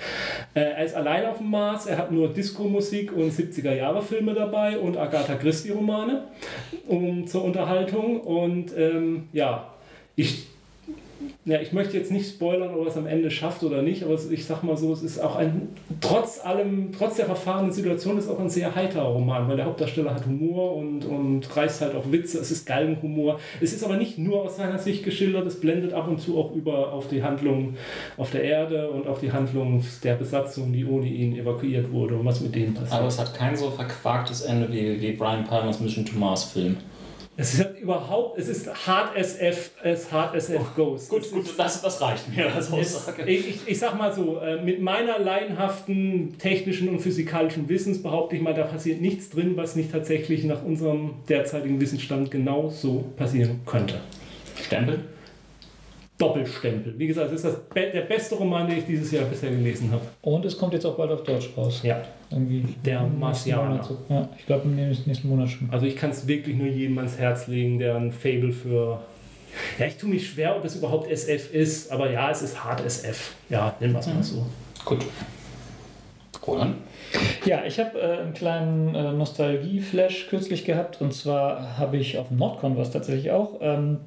Äh, er ist allein auf dem Mars, er hat nur Disco-Musik und 70er-Jahre-Filme dabei und Agatha Christie-Romane um, zur Unterhaltung. Und ähm, ja, ich ja, ich möchte jetzt nicht spoilern, ob er es am Ende schafft oder nicht, aber ich sag mal so, es ist auch ein, trotz allem, trotz der verfahrenen Situation, ist auch ein sehr heiterer Roman, weil der Hauptdarsteller hat Humor und, und reißt halt auch Witze, es ist Galgenhumor. Es ist aber nicht nur aus seiner Sicht geschildert, es blendet ab und zu auch über auf die Handlung auf der Erde und auch die Handlung der Besatzung, die ohne ihn evakuiert wurde und was mit denen passiert. Aber es hat kein so verquaktes Ende wie, wie Brian Palmers Mission to Mars Film. Es ist überhaupt, es ist hart SF, as hard SF oh, goes. Gut, gut, das, das reicht mir als Aussage. Ich, ich, ich sag mal so, äh, mit meiner laienhaften technischen und physikalischen Wissens behaupte ich mal, da passiert nichts drin, was nicht tatsächlich nach unserem derzeitigen Wissensstand genau so passieren könnte. Stempel? Doppelstempel. Wie gesagt, es ist das be der beste Roman, den ich dieses Jahr bisher gelesen habe. Und es kommt jetzt auch bald auf Deutsch raus. Ja. Irgendwie der Marcianer. So. Ja, ich glaube im nächsten Monat schon. Also ich kann es wirklich nur jedem ans Herz legen, der ein Fable für... Ja, ich tue mich schwer, ob es überhaupt SF ist, aber ja, es ist hart SF. Ja, nennen wir es mhm. mal so. Gut. Roland? Ja, ich habe äh, einen kleinen äh, Nostalgie-Flash kürzlich gehabt und zwar habe ich auf Nordcon was tatsächlich auch. Ähm,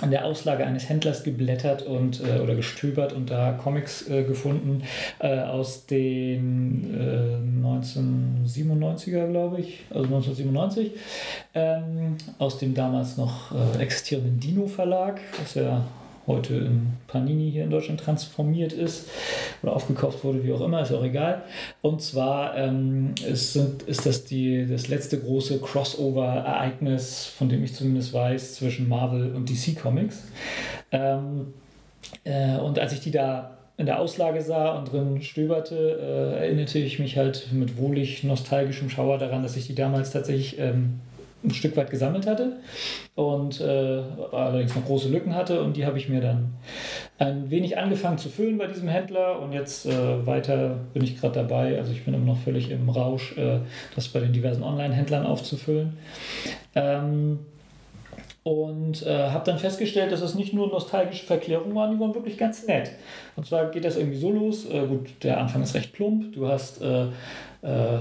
an der Auslage eines Händlers geblättert und äh, oder gestöbert und da Comics äh, gefunden äh, aus den 1997er, äh, glaube ich, also 1997, ähm, aus dem damals noch äh, existierenden Dino Verlag, was ja heute in Panini hier in Deutschland transformiert ist oder aufgekauft wurde, wie auch immer, ist auch egal. Und zwar ähm, ist, ist das die, das letzte große Crossover-Ereignis, von dem ich zumindest weiß, zwischen Marvel und DC Comics. Ähm, äh, und als ich die da in der Auslage sah und drin stöberte, äh, erinnerte ich mich halt mit wohlig nostalgischem Schauer daran, dass ich die damals tatsächlich ähm, ein Stück weit gesammelt hatte und äh, allerdings noch große Lücken hatte und die habe ich mir dann ein wenig angefangen zu füllen bei diesem Händler und jetzt äh, weiter bin ich gerade dabei, also ich bin immer noch völlig im Rausch, äh, das bei den diversen Online-Händlern aufzufüllen. Ähm, und äh, habe dann festgestellt, dass es nicht nur nostalgische Verklärungen waren, die waren wirklich ganz nett. Und zwar geht das irgendwie so los, äh, gut, der Anfang ist recht plump, du hast äh, äh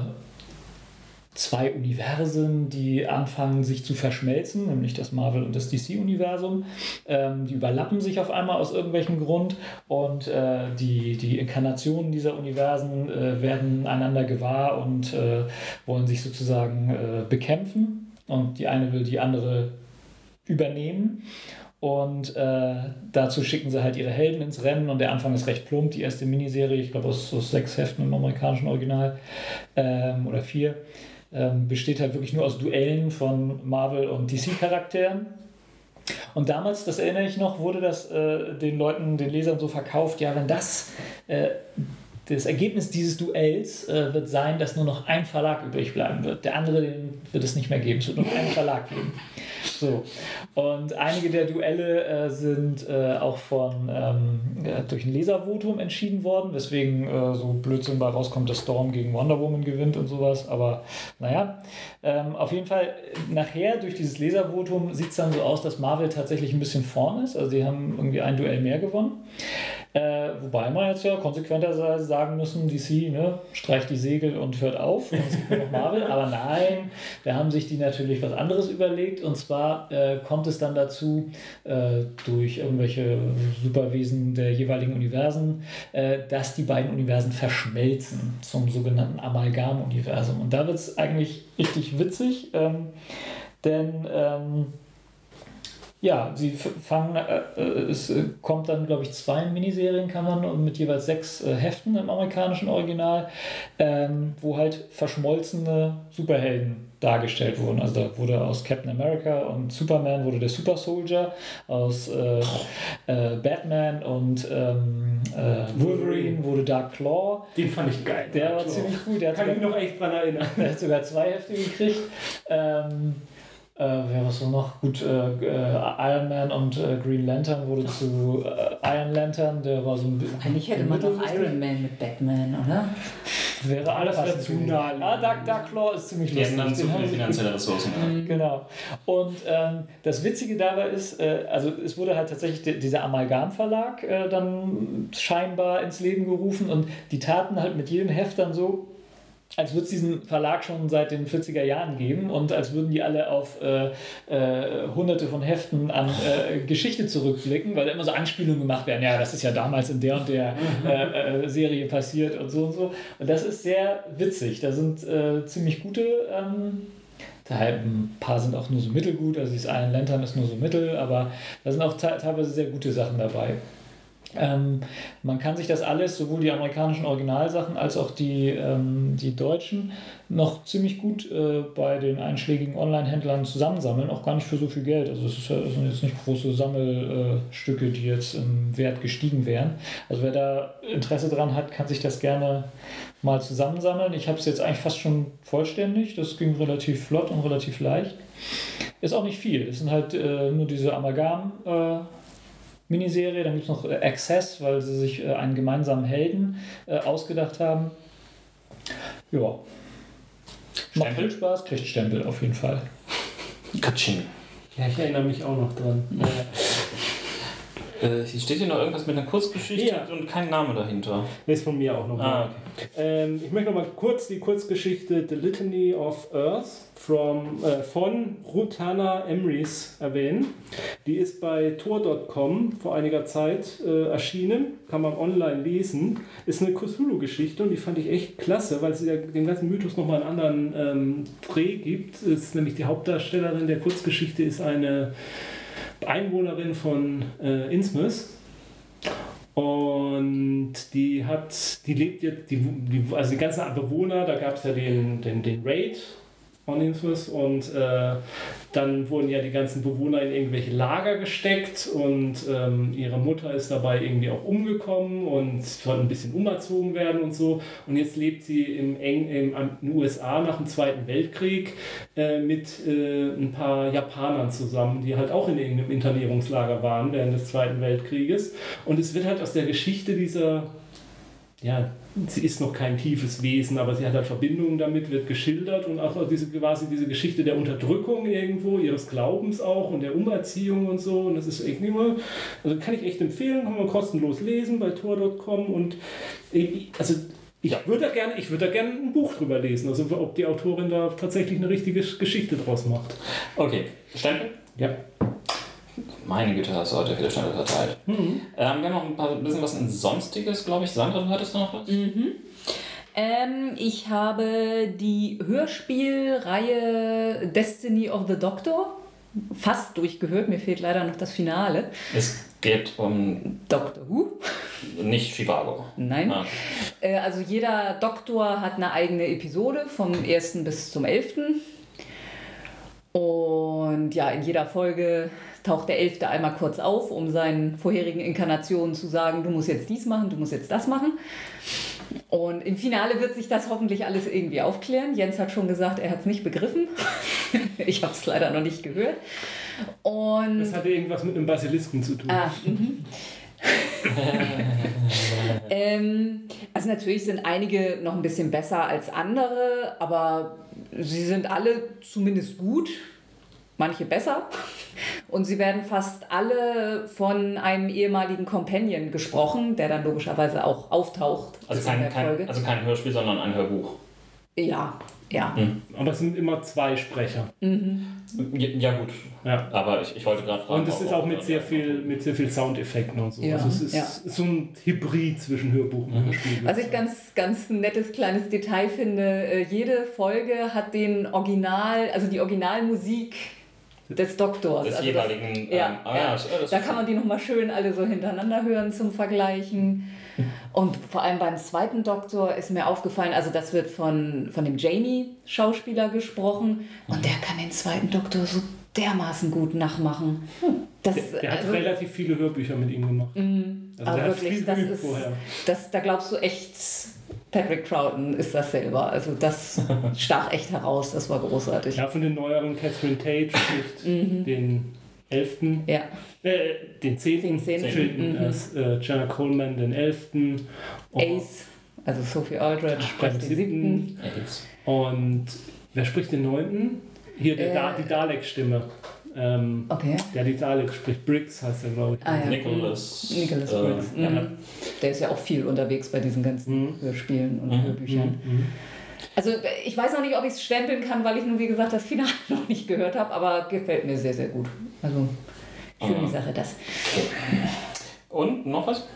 zwei Universen, die anfangen sich zu verschmelzen, nämlich das Marvel- und das DC-Universum. Ähm, die überlappen sich auf einmal aus irgendwelchem Grund und äh, die, die Inkarnationen dieser Universen äh, werden einander gewahr und äh, wollen sich sozusagen äh, bekämpfen. Und die eine will die andere übernehmen. Und äh, dazu schicken sie halt ihre Helden ins Rennen und der Anfang ist recht plump. Die erste Miniserie, ich glaube aus, aus sechs Heften im amerikanischen Original ähm, oder vier, ähm, besteht halt wirklich nur aus Duellen von Marvel- und DC-Charakteren. Und damals, das erinnere ich noch, wurde das äh, den Leuten, den Lesern so verkauft, ja, wenn das äh, das Ergebnis dieses Duells äh, wird sein, dass nur noch ein Verlag übrig bleiben wird. Der andere den wird es nicht mehr geben. Es wird nur noch einen Verlag geben. So. Und einige der Duelle äh, sind äh, auch von ähm, durch ein Leservotum entschieden worden, weswegen äh, so Blödsinn bei rauskommt, dass Storm gegen Wonder Woman gewinnt und sowas. Aber naja, ähm, auf jeden Fall nachher durch dieses Leservotum sieht es dann so aus, dass Marvel tatsächlich ein bisschen vorn ist. Also sie haben irgendwie ein Duell mehr gewonnen. Äh, wobei man jetzt ja konsequenterweise sagen müssen, DC ne, streicht die Segel und hört auf. Noch Marvel. Aber nein, da haben sich die natürlich was anderes überlegt. Und zwar äh, kommt es dann dazu, äh, durch irgendwelche Superwesen der jeweiligen Universen, äh, dass die beiden Universen verschmelzen zum sogenannten Amalgam-Universum. Und da wird es eigentlich richtig witzig, ähm, denn ähm, ja, sie fangen, äh, äh, es äh, kommt dann, glaube ich, zwei Miniserien kann man mit jeweils sechs äh, Heften im amerikanischen Original, ähm, wo halt verschmolzene Superhelden dargestellt wurden. Also da wurde aus Captain America und Superman wurde der Super Soldier, aus äh, äh, Batman und ähm, Wolverine wurde Dark Claw. Den fand ich geil. Der war ziemlich cool. Der Kann ich mich noch echt dran erinnern. Der hat sogar zwei Hefte gekriegt. Ähm, äh, wer was so noch? Gut, äh, äh, Iron Man und äh, Green Lantern wurde zu äh, Iron Lantern, der war so ein bisschen. Eigentlich hätte man doch Iron Man mit Batman, oder? Wäre alles wäre zu nah. Ah, Dark, Dark Claw ist ziemlich lustig. Die hätten dann zu viele finanzielle Ressourcen. Mhm. Genau. Und ähm, das Witzige dabei ist, äh, also es wurde halt tatsächlich dieser Amalgam-Verlag äh, dann scheinbar ins Leben gerufen und die taten halt mit jedem Heft dann so, als würde es diesen Verlag schon seit den 40er Jahren geben und als würden die alle auf äh, äh, hunderte von Heften an äh, Geschichte zurückblicken, weil da immer so Anspielungen gemacht werden, ja, das ist ja damals in der und der äh, äh, Serie passiert und so und so. Und das ist sehr witzig. Da sind äh, ziemlich gute ähm, ein paar sind auch nur so mittelgut, also dieses Iron Lantern ist nur so mittel, aber da sind auch teilweise sehr gute Sachen dabei. Ähm, man kann sich das alles, sowohl die amerikanischen Originalsachen als auch die, ähm, die deutschen, noch ziemlich gut äh, bei den einschlägigen Online-Händlern zusammensammeln, auch gar nicht für so viel Geld. Also es ist, sind jetzt nicht große Sammelstücke, äh, die jetzt im Wert gestiegen wären. Also wer da Interesse dran hat, kann sich das gerne mal zusammensammeln. Ich habe es jetzt eigentlich fast schon vollständig. Das ging relativ flott und relativ leicht. Ist auch nicht viel. Es sind halt äh, nur diese Amalgam- äh, Miniserie. Dann gibt es noch äh, Access, weil sie sich äh, einen gemeinsamen Helden äh, ausgedacht haben. Ja. Macht viel Spaß, kriegt Stempel auf jeden Fall. Katsching. Ja, ich erinnere mich auch noch dran. Äh, hier steht hier noch irgendwas mit einer Kurzgeschichte ja. und kein Name dahinter. Das ist von mir auch noch. Ah, okay. ähm, ich möchte noch mal kurz die Kurzgeschichte The Litany of Earth from, äh, von Rutana Emrys erwähnen. Die ist bei tor.com vor einiger Zeit äh, erschienen, kann man online lesen. Ist eine Cthulhu-Geschichte und die fand ich echt klasse, weil sie ja dem ganzen Mythos nochmal einen anderen ähm, Dreh gibt. Ist nämlich die Hauptdarstellerin der Kurzgeschichte ist eine Einwohnerin von äh, Innsmouth. Und die hat, die lebt jetzt, die, die, also die ganzen Bewohner, da gab es ja den, den, den Raid Onninfus und äh, dann wurden ja die ganzen Bewohner in irgendwelche Lager gesteckt und ähm, ihre Mutter ist dabei irgendwie auch umgekommen und soll ein bisschen umerzogen werden und so. Und jetzt lebt sie im, Eng, im, in den USA nach dem Zweiten Weltkrieg äh, mit äh, ein paar Japanern zusammen, die halt auch in irgendeinem Internierungslager waren während des Zweiten Weltkrieges. Und es wird halt aus der Geschichte dieser ja, sie ist noch kein tiefes Wesen, aber sie hat halt Verbindungen damit, wird geschildert und auch diese, quasi diese Geschichte der Unterdrückung irgendwo, ihres Glaubens auch und der Umerziehung und so. Und das ist echt immer, also kann ich echt empfehlen, kann man kostenlos lesen bei tor.com und also ich würde da gerne, ich würde da gerne ein Buch drüber lesen, also ob die Autorin da tatsächlich eine richtige Geschichte draus macht. Okay, Stempel? Ja. Meine Güte, hast du heute viele Stempel verteilt. Mhm. Ähm, wir haben noch ein paar, bisschen was in Sonstiges, glaube ich. Sandra, du hattest noch was? Mhm. Ähm, ich habe die Hörspielreihe Destiny of the Doctor fast durchgehört. Mir fehlt leider noch das Finale. Es geht um Doctor Who. Nicht Chicago. Nein. Ah. Äh, also jeder Doktor hat eine eigene Episode vom 1. bis zum 11. Und ja, in jeder Folge taucht der Elfte einmal kurz auf, um seinen vorherigen Inkarnationen zu sagen, du musst jetzt dies machen, du musst jetzt das machen. Und im Finale wird sich das hoffentlich alles irgendwie aufklären. Jens hat schon gesagt, er hat es nicht begriffen. ich habe es leider noch nicht gehört. Und das hatte irgendwas mit einem Basilisken zu tun. Ah, mhm. ähm, also natürlich sind einige noch ein bisschen besser als andere, aber sie sind alle zumindest gut, manche besser. Und sie werden fast alle von einem ehemaligen Companion gesprochen, der dann logischerweise auch auftaucht. Also kein, kein, also kein Hörspiel, sondern ein Hörbuch. Ja, ja. Mhm. Aber es sind immer zwei Sprecher. Mhm. Ja, ja, gut. Ja. Aber ich, ich wollte gerade fragen. Und es ist auch mit sehr, viel, mit sehr viel Soundeffekten und so. Ja. Also es ist ja. so ein Hybrid zwischen Hörbuch und mhm. Hörspiel. Was ich ganz, ganz nettes kleines Detail finde, äh, jede Folge hat den Original, also die Originalmusik des Doktors. Des also jeweiligen. Das, ja, ähm, ah, ja. da kann man die nochmal schön alle so hintereinander hören zum Vergleichen. Und vor allem beim zweiten Doktor ist mir aufgefallen, also das wird von, von dem Jamie-Schauspieler gesprochen und der kann den zweiten Doktor so dermaßen gut nachmachen. Das, der, der also, hat relativ viele Hörbücher mit ihm gemacht. Mm, also aber wirklich, das ist, das, da glaubst du echt, Patrick Troughton ist das selber. Also das stach echt heraus, das war großartig. Ja, von den neueren Catherine Tate spricht mhm. den 11. Ja. Äh, den 10. Den 10. Mhm. Äh, Jenna Coleman den 11. Ace, also Sophie Aldred spricht den 7. Und wer spricht den 9.? Hier der, äh, die Dalek-Stimme. Ähm, okay. Der die Dalek spricht. Briggs heißt er, glaube ich. Ah, ja. Nicholas. Nicholas äh, Briggs. Mhm. Ja. Der ist ja auch viel unterwegs bei diesen ganzen mhm. Hörspielen und mhm. Hörbüchern. Mhm. Also ich weiß noch nicht, ob ich es stempeln kann, weil ich nun, wie gesagt, das Finale noch nicht gehört habe, aber gefällt mir sehr, sehr gut. Also schöne ah. Sache das. Und noch was?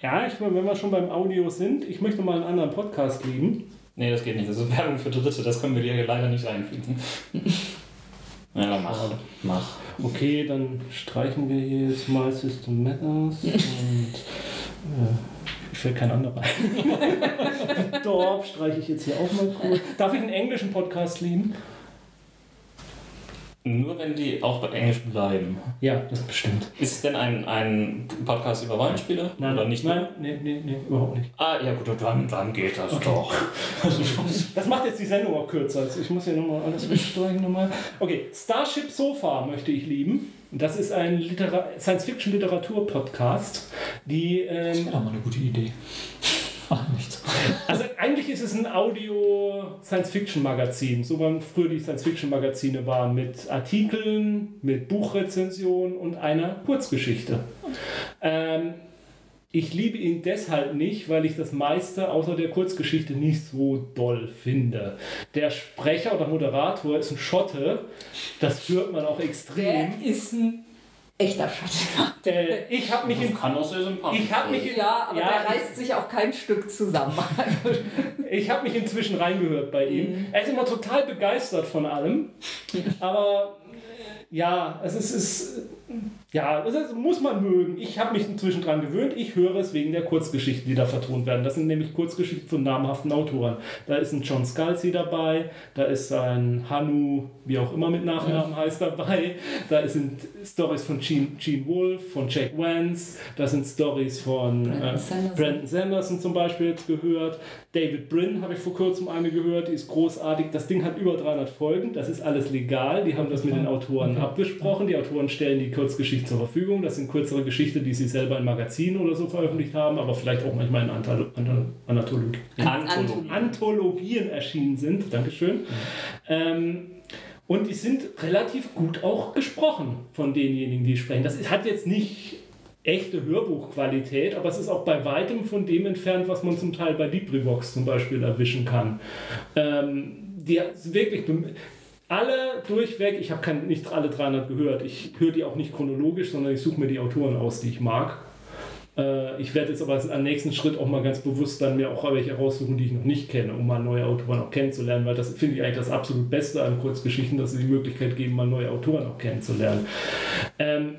Ja, ich meine, wenn wir schon beim Audio sind, ich möchte mal einen anderen Podcast lieben. Nee, das geht nicht. Das ist Werbung für Dritte, das können wir dir hier leider nicht einfügen. ja, mach. mach. Okay, dann streichen wir hier jetzt mal System Matters und äh, fällt kein anderer Dorf streiche ich jetzt hier auch mal kurz. Darf ich einen englischen Podcast lieben? Nur wenn die auch bei Englisch bleiben. Ja, das bestimmt. Ist es denn ein, ein Podcast über Rollenspiele? Nein, oder nicht? Nein, nee, nee, nee, überhaupt nicht. Ah, ja gut, dann, dann geht das okay. doch. das macht jetzt die Sendung auch kürzer. Also ich muss hier nochmal alles wegstreichen nochmal. Okay, Starship Sofa möchte ich lieben. Das ist ein Science-Fiction-Literatur-Podcast, die... Ähm, das wäre doch mal eine gute Idee. Ach, nichts. Also eigentlich ist es ein Audio-Science-Fiction-Magazin, so man früher die Science-Fiction-Magazine waren, mit Artikeln, mit Buchrezensionen und einer Kurzgeschichte. Ähm, ich liebe ihn deshalb nicht, weil ich das meiste außer der Kurzgeschichte nicht so doll finde. Der Sprecher oder Moderator ist ein Schotte, das hört man auch extrem. Der ist ein echter Schattenmann. Äh, ich habe mich in, kann auch sehr sympathisch ich hab mich in, Ja, aber ja, der reißt sich auch kein Stück zusammen. ich habe mich inzwischen reingehört bei ihm. Mhm. Er ist immer total begeistert von allem, aber ja, es ist, ist ja, das muss man mögen. Ich habe mich inzwischen dran gewöhnt. Ich höre es wegen der Kurzgeschichten, die da vertont werden. Das sind nämlich Kurzgeschichten von namhaften Autoren. Da ist ein John Scalzi dabei, da ist ein Hanu, wie auch immer mit Nachnamen heißt, dabei. Da sind Stories von Gene, Gene Wolfe, von Jack Vance, da sind Stories von Brandon, äh, Sanderson. Brandon Sanderson zum Beispiel jetzt gehört. David Brin habe ich vor kurzem eine gehört, die ist großartig. Das Ding hat über 300 Folgen, das ist alles legal. Die haben das mit den Autoren abgesprochen. Die Autoren stellen die Kurzgeschichten zur Verfügung. Das sind kürzere Geschichten, die sie selber in Magazinen oder so veröffentlicht haben, aber vielleicht auch manchmal in Antholo Antholo Antholo Anthologien erschienen sind. Dankeschön. Ähm, und die sind relativ gut auch gesprochen von denjenigen, die sprechen. Das hat jetzt nicht echte Hörbuchqualität, aber es ist auch bei weitem von dem entfernt, was man zum Teil bei LibriVox zum Beispiel erwischen kann. Ähm, die wirklich alle durchweg, ich habe nicht alle 300 gehört, ich höre die auch nicht chronologisch, sondern ich suche mir die Autoren aus, die ich mag. Äh, ich werde jetzt aber am nächsten Schritt auch mal ganz bewusst dann mir auch welche raussuchen, die ich noch nicht kenne, um mal neue Autoren auch kennenzulernen, weil das finde ich eigentlich das absolut Beste an Kurzgeschichten, dass sie die Möglichkeit geben, mal neue Autoren auch kennenzulernen. Ähm,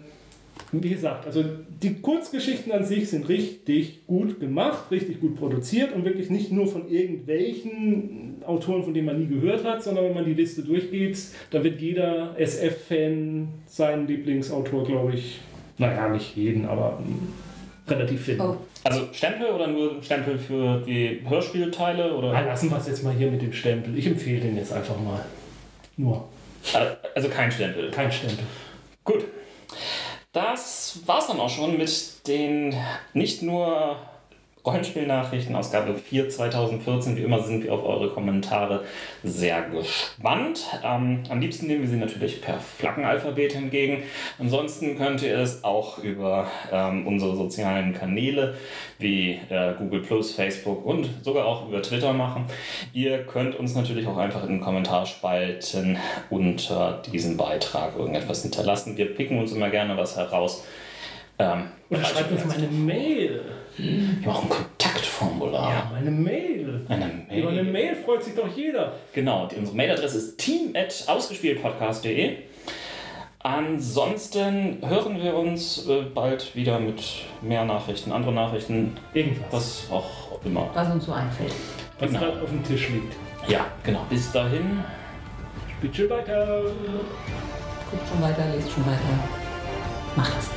wie gesagt, also die Kurzgeschichten an sich sind richtig gut gemacht, richtig gut produziert und wirklich nicht nur von irgendwelchen Autoren, von denen man nie gehört hat, sondern wenn man die Liste durchgeht, da wird jeder SF-Fan seinen Lieblingsautor, glaube ich, naja, nicht jeden, aber relativ finden. Oh. Also Stempel oder nur Stempel für die Hörspielteile? Oder? Nein, lassen wir es jetzt mal hier mit dem Stempel. Ich empfehle den jetzt einfach mal. Nur. Also kein Stempel. Kein Stempel. Gut. Das war's dann auch schon mit den nicht nur Rollenspielnachrichten, Ausgabe 4 2014. Wie immer sind wir auf eure Kommentare sehr gespannt. Ähm, am liebsten nehmen wir sie natürlich per Flaggenalphabet entgegen. Ansonsten könnt ihr es auch über ähm, unsere sozialen Kanäle wie äh, Google Facebook und sogar auch über Twitter machen. Ihr könnt uns natürlich auch einfach in den Kommentarspalten unter diesem Beitrag irgendetwas hinterlassen. Wir picken uns immer gerne was heraus. Ähm, Oder schreibt uns mal eine Mail. Wir machen ein Kontaktformular. Ja, meine Mail. Eine Mail. Über eine Mail freut sich doch jeder. Genau, die, unsere Mailadresse ist team.ausgespieltpodcast.de. Ansonsten hören wir uns äh, bald wieder mit mehr Nachrichten, andere Nachrichten. Irgendwas. Was auch immer. Was uns so einfällt. Was genau. gerade auf dem Tisch liegt. Ja, genau. Bis dahin. Spielt schon weiter. Guckt schon weiter, lest schon weiter. Macht's.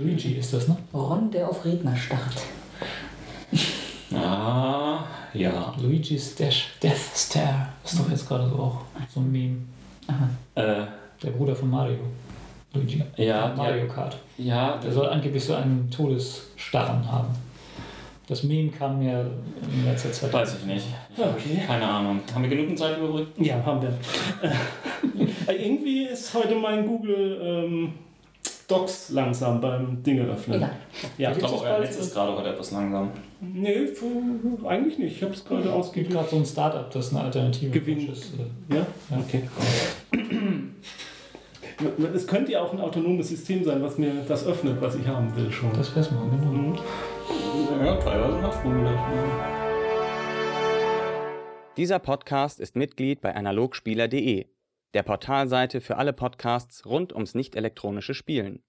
Luigi ist das, ne? Ron, der auf Redner starrt. Ah, ja. Luigi's Dash Death Stare ist doch jetzt gerade so auch so ein Meme. Aha. Äh, der Bruder von Mario. Luigi. Ja. Mario Kart. Ja. Der soll angeblich so einen Todesstarren haben. Das Meme kam mir in letzter Zeit. Weiß ich nicht. Okay. Keine Ahnung. Haben wir genug Zeit übrig? Ja, haben wir. Irgendwie ist heute mein Google. Ähm Docs langsam beim Dinge öffnen. Ja, ja ich glaube, euer Netz ist gerade heute etwas langsam. Nee, eigentlich nicht. Ich habe es gerade ausgegeben. Es gibt gerade so ein Startup, das eine Alternative Gewinn. ist. Ja? ja? Okay. Es könnte ja auch ein autonomes System sein, was mir das öffnet, was ich haben will schon. Das wär's mal, genau. Mhm. Ja, teilweise macht man das. Dieser Podcast ist Mitglied bei analogspieler.de der Portalseite für alle Podcasts rund ums nicht elektronische Spielen